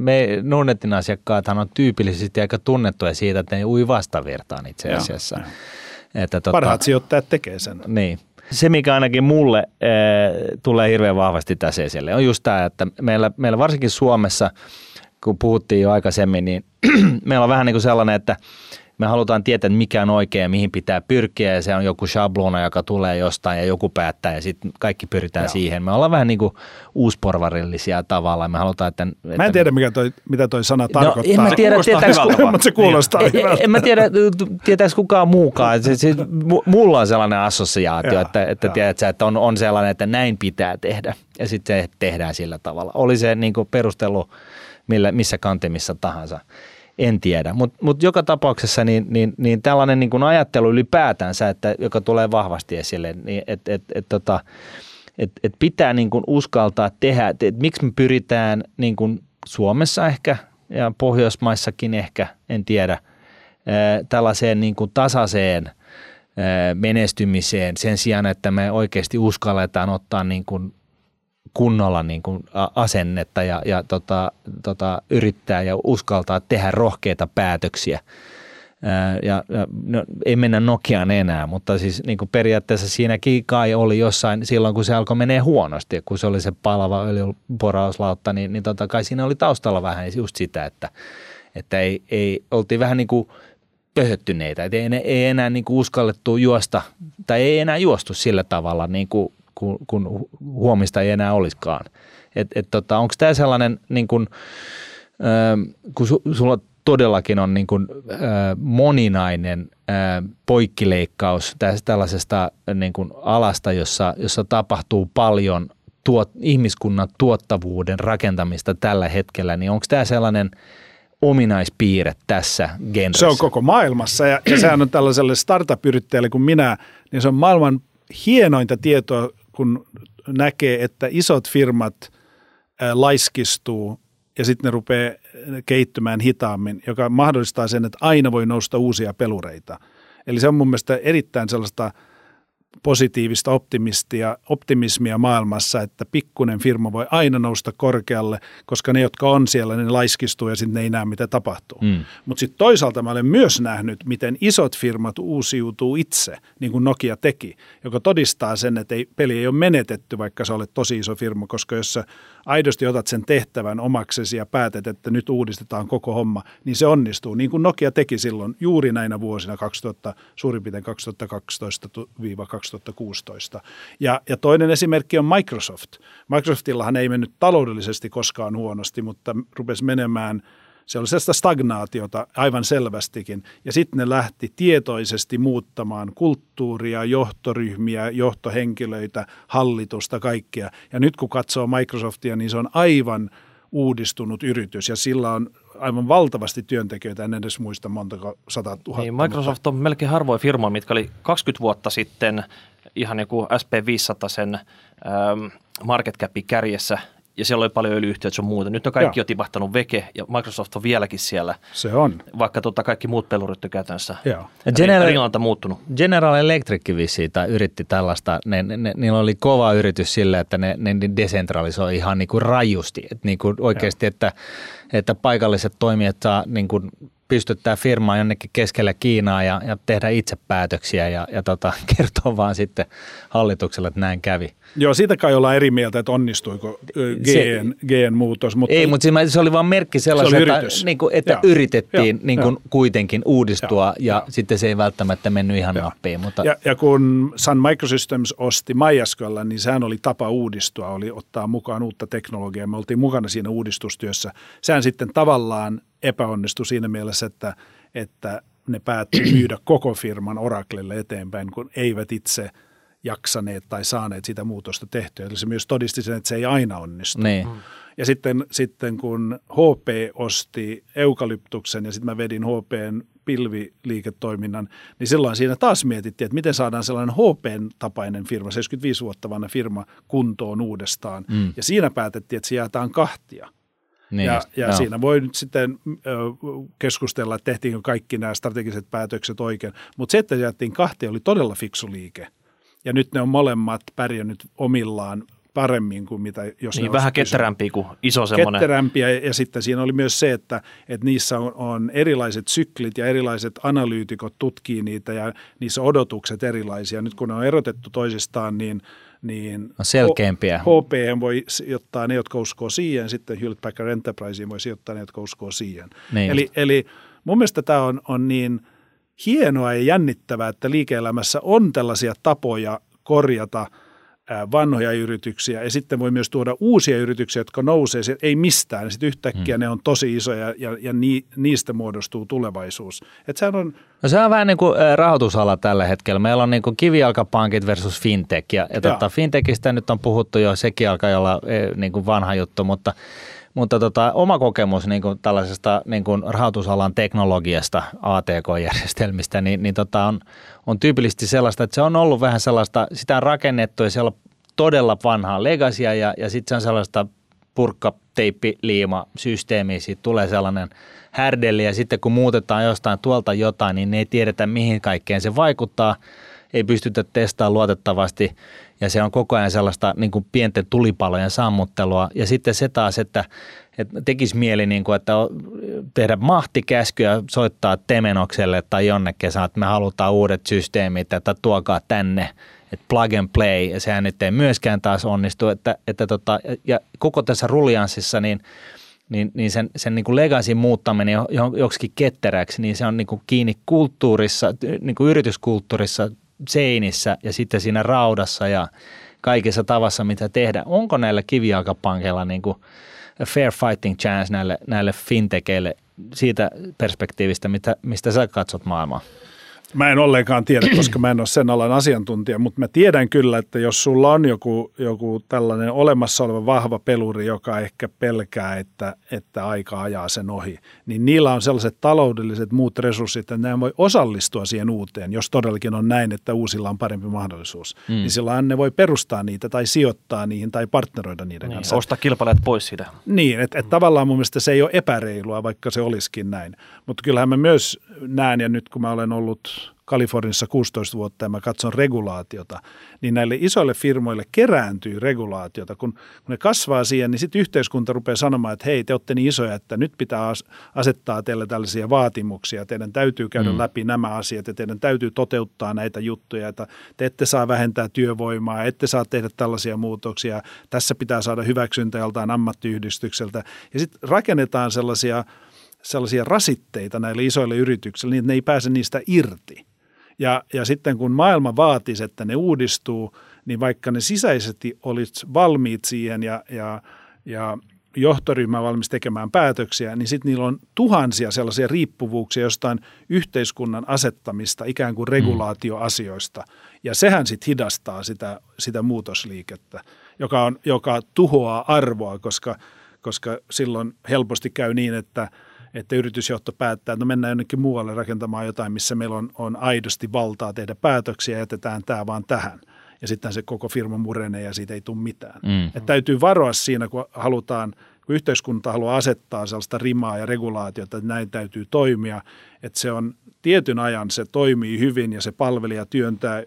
me Nordnetin asiakkaathan on tyypillisesti aika tunnettuja siitä, että ne ei ui vastavirtaan itse asiassa. Joo, että, tota, Parhaat sijoittajat tekee sen. Niin. Se, mikä ainakin mulle e, tulee hirveän vahvasti tässä esille, on just tämä, että meillä, meillä varsinkin Suomessa, kun puhuttiin jo aikaisemmin, niin meillä on vähän niin kuin sellainen, että me halutaan tietää, että mikä on oikein ja mihin pitää pyrkiä ja se on joku shablona, joka tulee jostain ja joku päättää ja sitten kaikki pyritään Joo. siihen. Me ollaan vähän niin kuin uusporvarillisia tavalla. Me halutaan, että, että... Mä en tiedä, mikä toi, mitä toi sana tarkoittaa. No, en mä tiedä, se kuulostaa, mutta se kuulostaa en, en, mä tiedä, tietääkö kukaan muukaan. Se, se, mulla on sellainen assosiaatio, että, että, tiedät, että on, on sellainen, että näin pitää tehdä ja sitten se tehdään sillä tavalla. Oli se niin kuin perustelu millä, missä kantimissa tahansa en tiedä. Mutta mut joka tapauksessa niin, niin, niin tällainen niin kuin ajattelu ylipäätänsä, että, joka tulee vahvasti esille, niin että et, et, tota, et, et pitää niin kuin uskaltaa tehdä, että et miksi me pyritään niin kuin Suomessa ehkä ja Pohjoismaissakin ehkä, en tiedä, tällaiseen niin kuin tasaiseen menestymiseen sen sijaan, että me oikeasti uskalletaan ottaa niin kuin kunnolla niin kuin asennetta ja, ja tota, tota, yrittää ja uskaltaa tehdä rohkeita päätöksiä. Ja, ja no, ei mennä Nokiaan enää, mutta siis niin kuin periaatteessa siinäkin kai oli jossain silloin, kun se alkoi menee huonosti, kun se oli se palava öljyporauslautta, niin, niin tota kai siinä oli taustalla vähän just sitä, että, että ei, ei, oltiin vähän niin kuin pöhöttyneitä, että ei, ei enää niin kuin uskallettu juosta, tai ei enää juostu sillä tavalla, niin kuin, kun, kun huomista ei enää olisikaan. Et, et tota, Onko tämä sellainen, niin kuin, äh, kun su, sulla todellakin on niin kuin, äh, moninainen äh, poikkileikkaus tästä tällaisesta niin kuin alasta, jossa, jossa tapahtuu paljon tuot, ihmiskunnan tuottavuuden rakentamista tällä hetkellä, niin onko tämä sellainen ominaispiirre tässä genressä? Se on koko maailmassa ja, ja sehän on tällaiselle startup-yrittäjälle kuin minä, niin se on maailman hienointa tietoa, kun näkee, että isot firmat äh, laiskistuu ja sitten ne rupeaa kehittymään hitaammin, joka mahdollistaa sen, että aina voi nousta uusia pelureita. Eli se on mun mielestä erittäin sellaista – positiivista optimistia, optimismia maailmassa, että pikkunen firma voi aina nousta korkealle, koska ne, jotka on siellä, ne laiskistuu ja sitten ne ei näe, mitä tapahtuu. Mm. Mutta sitten toisaalta mä olen myös nähnyt, miten isot firmat uusiutuu itse, niin kuin Nokia teki, joka todistaa sen, että ei, peli ei ole menetetty, vaikka sä olet tosi iso firma, koska jos sä aidosti otat sen tehtävän omaksesi ja päätet, että nyt uudistetaan koko homma, niin se onnistuu. Niin kuin Nokia teki silloin juuri näinä vuosina 2000, suurin piirtein 2012-2016. Ja, ja toinen esimerkki on Microsoft. Microsoftillahan ei mennyt taloudellisesti koskaan huonosti, mutta rupesi menemään – se oli sellaista stagnaatiota aivan selvästikin. Ja sitten ne lähti tietoisesti muuttamaan kulttuuria, johtoryhmiä, johtohenkilöitä, hallitusta, kaikkea. Ja nyt kun katsoo Microsoftia, niin se on aivan uudistunut yritys ja sillä on aivan valtavasti työntekijöitä, en edes muista montako sata tuhatta. Niin, Microsoft on melkein harvoin firma, mitkä oli 20 vuotta sitten ihan joku SP500 sen ähm, market capin kärjessä ja siellä oli paljon öljyyhtiöitä sun muuta. Nyt on kaikki Joo. jo tipahtanut veke ja Microsoft on vieläkin siellä. Se on. Vaikka tota kaikki muut pelurit on käytännössä Joo. General, muuttunut. General Electric vissiin tai yritti tällaista. Ne, ne, ne, niillä oli kova yritys sille, että ne, ne desentralisoi ihan niin kuin rajusti. Että niin kuin oikeasti, että, että paikalliset toimijat saa niin kuin pystyttää firmaa jonnekin keskelle Kiinaa ja, ja tehdä itse päätöksiä ja, ja tota, kertoa vaan sitten hallitukselle, että näin kävi. Joo, siitä kai ollaan eri mieltä, että onnistuiko GN, GN muutos. Mutta ei, mutta se oli vain merkki sellaisen, että, niin kuin, että Joo. yritettiin. Niin kuin, kuitenkin uudistua Joo. ja Joo. sitten se ei välttämättä mennyt ihan Joo. nappiin. Mutta... Ja, ja kun Sun Microsystems osti MySQL, niin sehän oli tapa uudistua, oli ottaa mukaan uutta teknologiaa. Me oltiin mukana siinä uudistustyössä. Sehän sitten tavallaan epäonnistui siinä mielessä, että, että ne päätti myydä koko firman Oraclelle eteenpäin, kun eivät itse jaksaneet tai saaneet sitä muutosta tehtyä. Eli se myös todisti sen, että se ei aina onnistu. Niin. Ja sitten, sitten kun HP osti eukalyptuksen ja sitten mä vedin HPn pilviliiketoiminnan, niin silloin siinä taas mietittiin, että miten saadaan sellainen HP-tapainen firma, 75 vuotta vanha firma, kuntoon uudestaan. Mm. Ja siinä päätettiin, että se jaetaan kahtia. Niin, ja ja siinä voi nyt sitten keskustella, että tehtiinkö kaikki nämä strategiset päätökset oikein. Mutta se, että jättiin kahtia, oli todella fiksu liike. Ja nyt ne on molemmat pärjännyt omillaan paremmin kuin mitä jos niin, vähän ketterämpiä kuin iso semmoinen. Ketterämpiä ja sitten siinä oli myös se, että, että niissä on, on erilaiset syklit ja erilaiset analyytikot tutkii niitä ja niissä odotukset erilaisia. Nyt kun ne on erotettu toisistaan, niin – niin selkeämpiä. HP voi sijoittaa ne, jotka uskoo siihen, sitten Hewlett Packard Enterpriseen voi sijoittaa ne, jotka uskoo siihen. Niin eli, eli mun mielestä tämä on, on niin hienoa ja jännittävää, että liike-elämässä on tällaisia tapoja korjata – vanhoja yrityksiä ja sitten voi myös tuoda uusia yrityksiä, jotka nousee, ei mistään. Sitten yhtäkkiä hmm. ne on tosi isoja ja, ja ni, niistä muodostuu tulevaisuus. Et sehän on, no se on vähän niin kuin rahoitusala tällä hetkellä. Meillä on niin kuin kivijalkapankit versus fintech ja, ja tota, fintechistä nyt on puhuttu jo sekin alkaa olla niin kuin vanha juttu, mutta mutta tota, oma kokemus niin kuin tällaisesta niin kuin rahoitusalan teknologiasta, ATK-järjestelmistä, niin, niin tota on, on tyypillisesti sellaista, että se on ollut vähän sellaista, sitä on rakennettu ja siellä on todella vanhaa legasia ja, ja sitten se on sellaista purkka, teippi, liima, systeemi, siitä tulee sellainen härdeli ja sitten kun muutetaan jostain tuolta jotain, niin ne ei tiedetä mihin kaikkeen se vaikuttaa. Ei pystytä testaamaan luotettavasti ja se on koko ajan sellaista niin kuin pienten tulipalojen sammuttelua. Ja sitten se taas, että, että tekisi mieli, niin kuin, että tehdä mahtikäskyä soittaa Temenokselle tai jonnekin, että me halutaan uudet systeemit, että tuokaa tänne – että plug and play, ja sehän nyt ei myöskään taas onnistu, että, että tota, ja koko tässä ruljanssissa, niin niin, niin sen, sen niin kuin legacy muuttaminen joksikin ketteräksi, niin se on niin kuin kiinni kulttuurissa, niin kuin yrityskulttuurissa, seinissä ja sitten siinä raudassa ja kaikessa tavassa, mitä tehdään. Onko näillä kivijalkapankeilla niin kuin fair fighting chance näille, näille fintekeille siitä perspektiivistä, mitä, mistä sä katsot maailmaa? Mä en ollenkaan tiedä, koska mä en ole sen alan asiantuntija, mutta mä tiedän kyllä, että jos sulla on joku, joku tällainen olemassa oleva vahva peluri, joka ehkä pelkää, että, että aika ajaa sen ohi, niin niillä on sellaiset taloudelliset muut resurssit, että ne voi osallistua siihen uuteen, jos todellakin on näin, että uusilla on parempi mahdollisuus. Mm. Niin silloin ne voi perustaa niitä tai sijoittaa niihin tai partneroida niiden niin, kanssa. Ostaa kilpailijat pois siitä. Niin, että et tavallaan mun mielestä se ei ole epäreilua, vaikka se olisikin näin. Mutta kyllähän mä myös näen, ja nyt kun mä olen ollut Kaliforniassa 16 vuotta ja mä katson regulaatiota, niin näille isoille firmoille kerääntyy regulaatiota. Kun, kun ne kasvaa siihen, niin sitten yhteiskunta rupeaa sanomaan, että hei, te olette niin isoja, että nyt pitää asettaa teille tällaisia vaatimuksia. Teidän täytyy käydä mm. läpi nämä asiat ja teidän täytyy toteuttaa näitä juttuja, että te ette saa vähentää työvoimaa, ette saa tehdä tällaisia muutoksia. Tässä pitää saada hyväksyntä joltain ammattiyhdistykseltä. Ja sitten rakennetaan sellaisia sellaisia rasitteita näille isoille yrityksille, niin että ne ei pääse niistä irti. Ja, ja sitten kun maailma vaatisi, että ne uudistuu, niin vaikka ne sisäisesti olisi valmiit siihen ja, ja, ja johtoryhmä valmis tekemään päätöksiä, niin sitten niillä on tuhansia sellaisia riippuvuuksia jostain yhteiskunnan asettamista ikään kuin regulaatioasioista. Ja sehän sitten hidastaa sitä, sitä muutosliikettä, joka, on, joka tuhoaa arvoa, koska, koska silloin helposti käy niin, että – että yritysjohto päättää, että no mennään jonnekin muualle rakentamaan jotain, missä meillä on, on aidosti valtaa tehdä päätöksiä ja jätetään tämä vaan tähän. Ja sitten se koko firma murenee ja siitä ei tule mitään. Mm. Että täytyy varoa siinä, kun halutaan, kun yhteiskunta haluaa asettaa sellaista rimaa ja regulaatiota, että näin täytyy toimia, että se on tietyn ajan, se toimii hyvin ja se palvelija työntää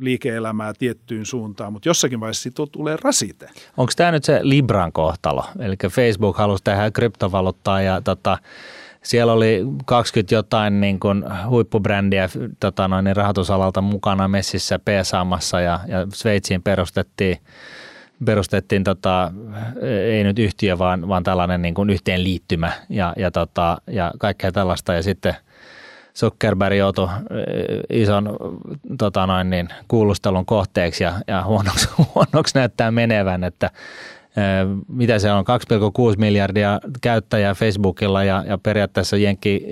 liike-elämää tiettyyn suuntaan, mutta jossakin vaiheessa siitä tulee rasite. Onko tämä nyt se Libran kohtalo? Eli Facebook halusi tehdä kryptovaluuttaa ja tota, siellä oli 20 jotain niin kuin huippubrändiä tota noin, niin rahoitusalalta mukana messissä peesaamassa ja, ja Sveitsiin perustettiin perustettiin tota, ei nyt yhtiö, vaan, vaan tällainen niin kuin yhteenliittymä ja, ja, tota, ja kaikkea tällaista. Ja sitten – Zuckerberg joutui ison tota noin, niin, kuulustelun kohteeksi ja, ja huonoksi, huonoksi näyttää menevän, että mitä se on, 2,6 miljardia käyttäjää Facebookilla ja, ja periaatteessa Jenkki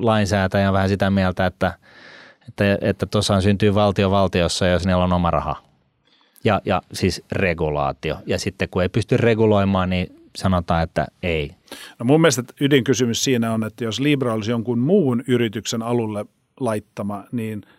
lainsäätäjä vähän sitä mieltä, että että, että tuossa syntyy valtio valtiossa, jos niillä on oma raha. Ja, ja siis regulaatio. Ja sitten kun ei pysty reguloimaan, niin sanotaan, että ei. No mun mielestä ydinkysymys siinä on, että jos Libra olisi jonkun muun yrityksen alulle laittama, niin –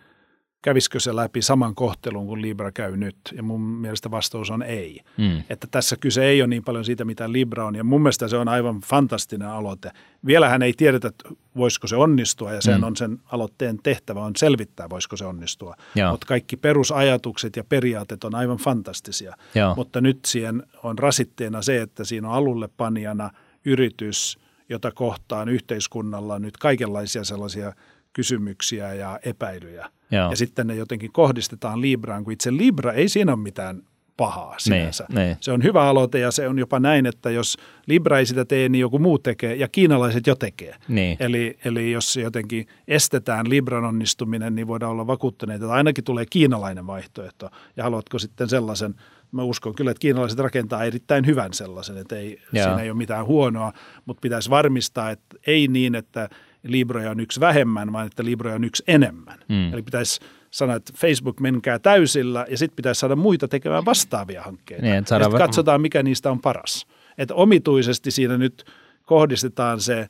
kävisikö se läpi saman kohtelun kuin Libra käy nyt? Ja mun mielestä vastaus on ei. Mm. Että tässä kyse ei ole niin paljon siitä, mitä Libra on. Ja mun mielestä se on aivan fantastinen aloite. Vielähän ei tiedetä, voisiko se onnistua, ja sen mm. on sen aloitteen tehtävä on selvittää, voisiko se onnistua. Mutta kaikki perusajatukset ja periaatteet on aivan fantastisia. Joo. Mutta nyt siihen on rasitteena se, että siinä on alulle panijana yritys, jota kohtaan yhteiskunnalla nyt kaikenlaisia sellaisia kysymyksiä ja epäilyjä – Joo. ja sitten ne jotenkin kohdistetaan Libraan, kun itse Libra ei siinä ole mitään pahaa niin, sinänsä. Ne, ne. Se on hyvä aloite ja se on jopa näin, että jos Libra ei sitä tee, niin joku muu tekee ja kiinalaiset jo tekee. Niin. Eli, eli jos jotenkin estetään Libran onnistuminen, niin voidaan olla vakuuttuneita, että ainakin tulee kiinalainen vaihtoehto. Ja haluatko sitten sellaisen, mä uskon kyllä, että kiinalaiset rakentaa erittäin hyvän sellaisen, että ei, siinä ei ole mitään huonoa, mutta pitäisi varmistaa, että ei niin, että – Libroja on yksi vähemmän, vaan että Libroja on yksi enemmän. Mm. Eli pitäisi sanoa, että Facebook menkää täysillä ja sitten pitäisi saada muita tekemään vastaavia hankkeita. Niin, että ja katsotaan, mikä niistä on paras. Että omituisesti siinä nyt kohdistetaan se,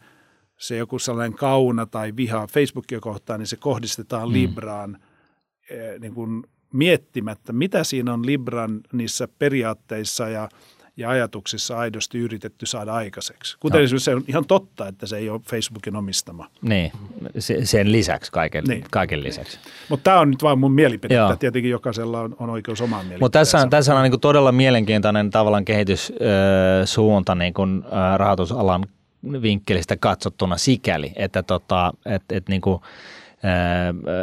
se joku sellainen kauna tai viha Facebookia kohtaan, niin se kohdistetaan mm. Libraan eh, niin kuin miettimättä, mitä siinä on Libran niissä periaatteissa ja ja ajatuksissa aidosti yritetty saada aikaiseksi. Kuten no. se on ihan totta, että se ei ole Facebookin omistama. Niin, sen lisäksi, kaiken, niin. kaiken lisäksi. Mutta tämä on nyt vain mun mielipide, että tietenkin jokaisella on, on oikeus omaan mielipiteensä. Mutta tässä on, tässä on niin todella mielenkiintoinen tavallaan kehityssuunta niin kuin, rahoitusalan vinkkelistä katsottuna sikäli, että tota, et, et niin kuin,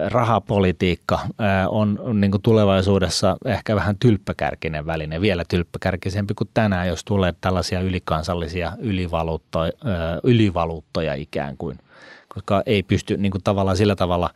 rahapolitiikka on, niin kuin tulevaisuudessa ehkä vähän tylppäkärkinen väline, vielä tylppäkärkisempi kuin tänään, jos tulee tällaisia ylikansallisia ylivaluuttoja, ylivaluuttoja ikään kuin, koska ei pysty niin kuin tavallaan sillä tavalla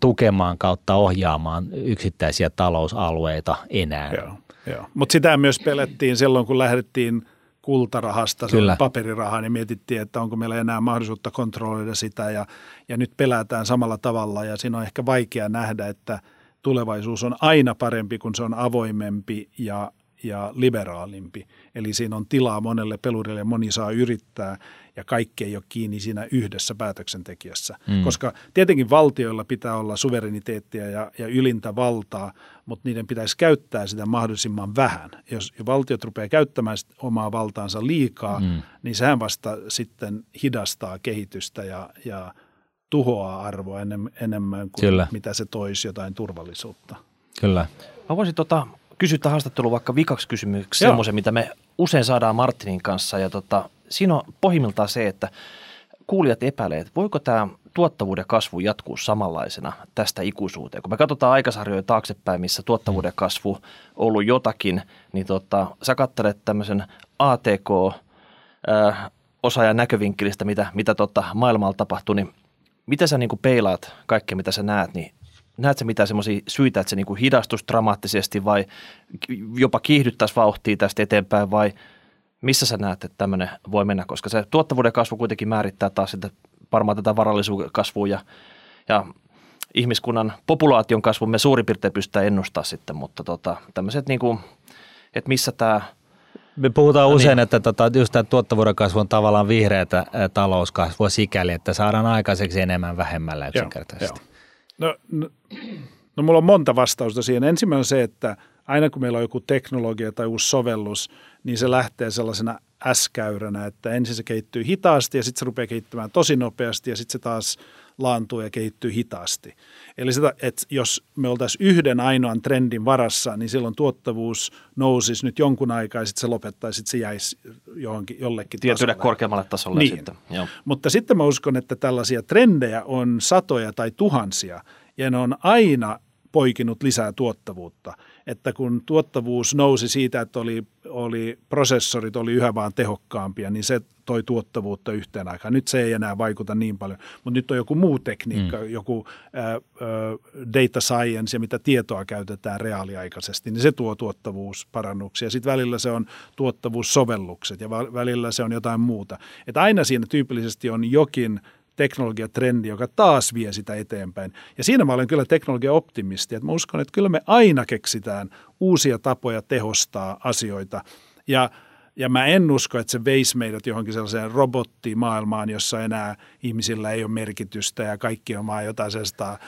tukemaan kautta ohjaamaan yksittäisiä talousalueita enää. Joo, joo. mutta sitä myös pelettiin silloin, kun lähdettiin – kultarahasta, se Kyllä. paperirahaa, niin mietittiin, että onko meillä enää mahdollisuutta kontrolloida sitä ja, ja nyt pelätään samalla tavalla ja siinä on ehkä vaikea nähdä, että tulevaisuus on aina parempi, kun se on avoimempi ja, ja liberaalimpi. Eli siinä on tilaa monelle pelurille ja moni saa yrittää ja kaikki ei ole kiinni siinä yhdessä päätöksentekijässä. Mm. Koska tietenkin valtioilla pitää olla suvereniteettia ja, ja ylintä valtaa, mutta niiden pitäisi käyttää sitä mahdollisimman vähän. Jos valtiot rupeaa käyttämään omaa valtaansa liikaa, mm. niin sehän vasta sitten hidastaa kehitystä ja, ja tuhoaa arvoa enemmän kuin Kyllä. mitä se toisi jotain turvallisuutta. Kyllä. Mä voisin tota, kysyä haastattelu vaikka vikaksi kysymyksiä, semmoisen, mitä me usein saadaan Martinin kanssa. Ja tota, siinä on pohjimmiltaan se, että kuulijat epäilee, että voiko tämä tuottavuuden kasvu jatkuu samanlaisena tästä ikuisuuteen. Kun me katsotaan aikasarjoja taaksepäin, missä tuottavuuden kasvu on ollut jotakin, niin tota, sä katselet tämmöisen ATK äh, osaajan näkövinkkelistä, mitä, mitä tota maailmalla tapahtuu, niin mitä sä niin kuin peilaat kaikkea, mitä sä näet, niin näet sä mitään semmoisia syitä, että se niin kuin hidastus dramaattisesti vai jopa kiihdyttäisi vauhtia tästä eteenpäin vai missä sä näet, että tämmöinen voi mennä, koska se tuottavuuden kasvu kuitenkin määrittää taas sitä, varmaan tätä varallisuuden kasvua ja, ja ihmiskunnan populaation kasvun me suurin piirtein pystytään ennustaa sitten, mutta tota, tämmöiset niin kuin, että missä tämä me puhutaan no usein, niin. että tota, just tämä tuottavuuden kasvu on tavallaan vihreätä talouskasvua sikäli, että saadaan aikaiseksi enemmän vähemmällä yksinkertaisesti. Joo, joo. No, no, no mulla on monta vastausta siihen. Ensimmäinen on se, että aina kun meillä on joku teknologia tai uusi sovellus, niin se lähtee sellaisena S-käyränä, että ensin se kehittyy hitaasti ja sitten se rupeaa kehittymään tosi nopeasti ja sitten se taas laantuu ja kehittyy hitaasti. Eli sitä, että jos me oltaisiin yhden ainoan trendin varassa, niin silloin tuottavuus nousisi nyt jonkun aikaa ja sitten se lopettaisi, sitten se jäisi johonkin, jollekin Tietylle tasolle. korkeammalle tasolle niin. sitten. Joo. Mutta sitten mä uskon, että tällaisia trendejä on satoja tai tuhansia ja ne on aina poikinut lisää tuottavuutta – että kun tuottavuus nousi siitä, että oli, oli prosessorit oli yhä vaan tehokkaampia, niin se toi tuottavuutta yhteen aikaan. Nyt se ei enää vaikuta niin paljon, mutta nyt on joku muu tekniikka, mm. joku ä, ä, data science ja mitä tietoa käytetään reaaliaikaisesti, niin se tuo tuottavuusparannuksia. Sitten välillä se on tuottavuussovellukset ja välillä se on jotain muuta. Että aina siinä tyypillisesti on jokin teknologiatrendi, joka taas vie sitä eteenpäin. Ja siinä mä olen kyllä teknologia-optimisti, että mä uskon, että kyllä me aina keksitään uusia tapoja tehostaa asioita. Ja ja mä en usko, että se veisi meidät johonkin sellaiseen robottimaailmaan, jossa enää ihmisillä ei ole merkitystä ja kaikki on vaan jotain sellaista...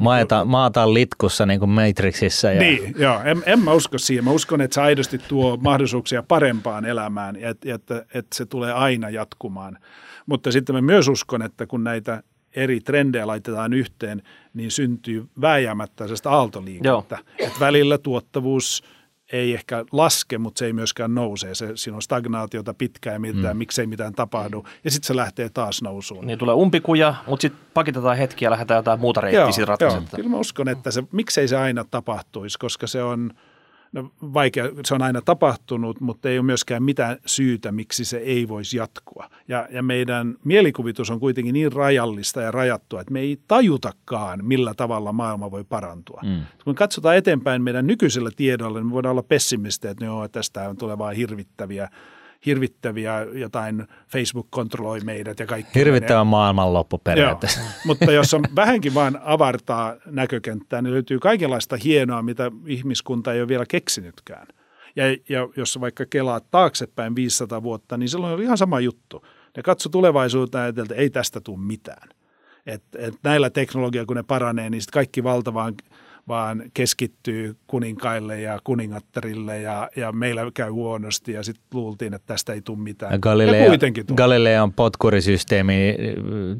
Maata, niin maata litkussa niin kuin Matrixissa. Ja... Niin, joo. En, en mä usko siihen. Mä uskon, että se aidosti tuo mahdollisuuksia parempaan elämään ja että, että, että se tulee aina jatkumaan. Mutta sitten mä myös uskon, että kun näitä eri trendejä laitetaan yhteen, niin syntyy vääjäämättä sellaista aaltoliikettä. Että välillä tuottavuus ei ehkä laske, mutta se ei myöskään nouse. Se, siinä on stagnaatiota pitkään ja mietitään, mm. miksei mitään tapahdu. Ja sitten se lähtee taas nousuun. Niin tulee umpikuja, mutta sitten pakitetaan hetki ja lähdetään jotain muuta reittiä sitten Joo, kyllä mä uskon, että se, miksei se aina tapahtuisi, koska se on – no vaikea, se on aina tapahtunut, mutta ei ole myöskään mitään syytä, miksi se ei voisi jatkua. Ja, ja meidän mielikuvitus on kuitenkin niin rajallista ja rajattua, että me ei tajutakaan, millä tavalla maailma voi parantua. Mm. Kun katsotaan eteenpäin meidän nykyisellä tiedolla, niin me voidaan olla pessimistejä, että joo, tästä on tulee vain hirvittäviä hirvittäviä jotain, Facebook kontrolloi meidät ja kaikki. Hirvittävä maailmanloppu periaatteessa. Joo, mutta jos on vähänkin vain avartaa näkökenttää, niin löytyy kaikenlaista hienoa, mitä ihmiskunta ei ole vielä keksinytkään. Ja, ja jos vaikka kelaat taaksepäin 500 vuotta, niin silloin oli ihan sama juttu. Ne katso tulevaisuuteen ja että ei tästä tule mitään. Et, et näillä teknologia, kun ne paranee, niin kaikki valtavaan vaan keskittyy kuninkaille ja kuningattarille ja, ja meillä käy huonosti ja sitten luultiin, että tästä ei tule mitään. Tuli. Galileon potkurisysteemi,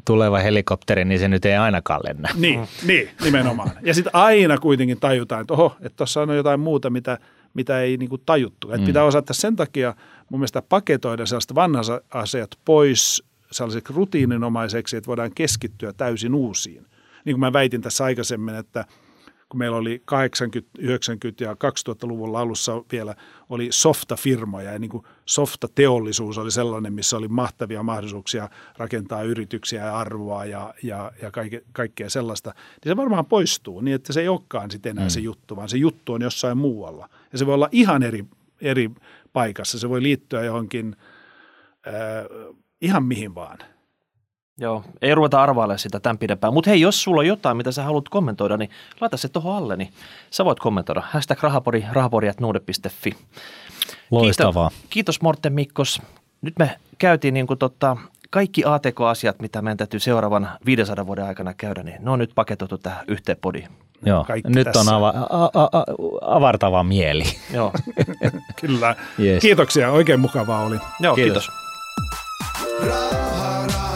tuleva helikopteri, niin se nyt ei ainakaan lennä. Niin, niin nimenomaan. Ja sitten aina kuitenkin tajutaan, että oho, että tuossa on jotain muuta, mitä, mitä ei niin kuin tajuttu. Että mm. pitää osata sen takia mun mielestä paketoida sellaista vanhat asiat pois sellaiseksi rutiininomaiseksi, että voidaan keskittyä täysin uusiin. Niin kuin mä väitin tässä aikaisemmin, että – kun meillä oli 80, 90 ja 2000-luvun alussa vielä oli softa-firmoja ja niin kuin softa-teollisuus oli sellainen, missä oli mahtavia mahdollisuuksia rakentaa yrityksiä ja arvoa ja, ja, ja kaikke, kaikkea sellaista, niin se varmaan poistuu niin, että se ei olekaan sitten enää mm. se juttu, vaan se juttu on jossain muualla. Ja se voi olla ihan eri, eri paikassa, se voi liittyä johonkin äh, ihan mihin vaan – Joo, ei ruveta arvailemaan sitä tämän pidempään. Mutta hei, jos sulla on jotain, mitä sä haluat kommentoida, niin laita se tuohon alle, niin sä voit kommentoida. Hashtag rahapori, rahapori.nuude.fi. Loistavaa. Kiitos, kiitos Morten Mikkos. Nyt me käytiin niin kuin tota, kaikki ATK-asiat, mitä meidän täytyy seuraavan 500 vuoden aikana käydä, niin ne on nyt paketoitu tähän yhteen podiin. Joo, Kaikki nyt tässä. on ava, a, a, a, avartava mieli. Joo. Kyllä. Yes. Kiitoksia, oikein mukavaa oli. Joo, kiitos. kiitos.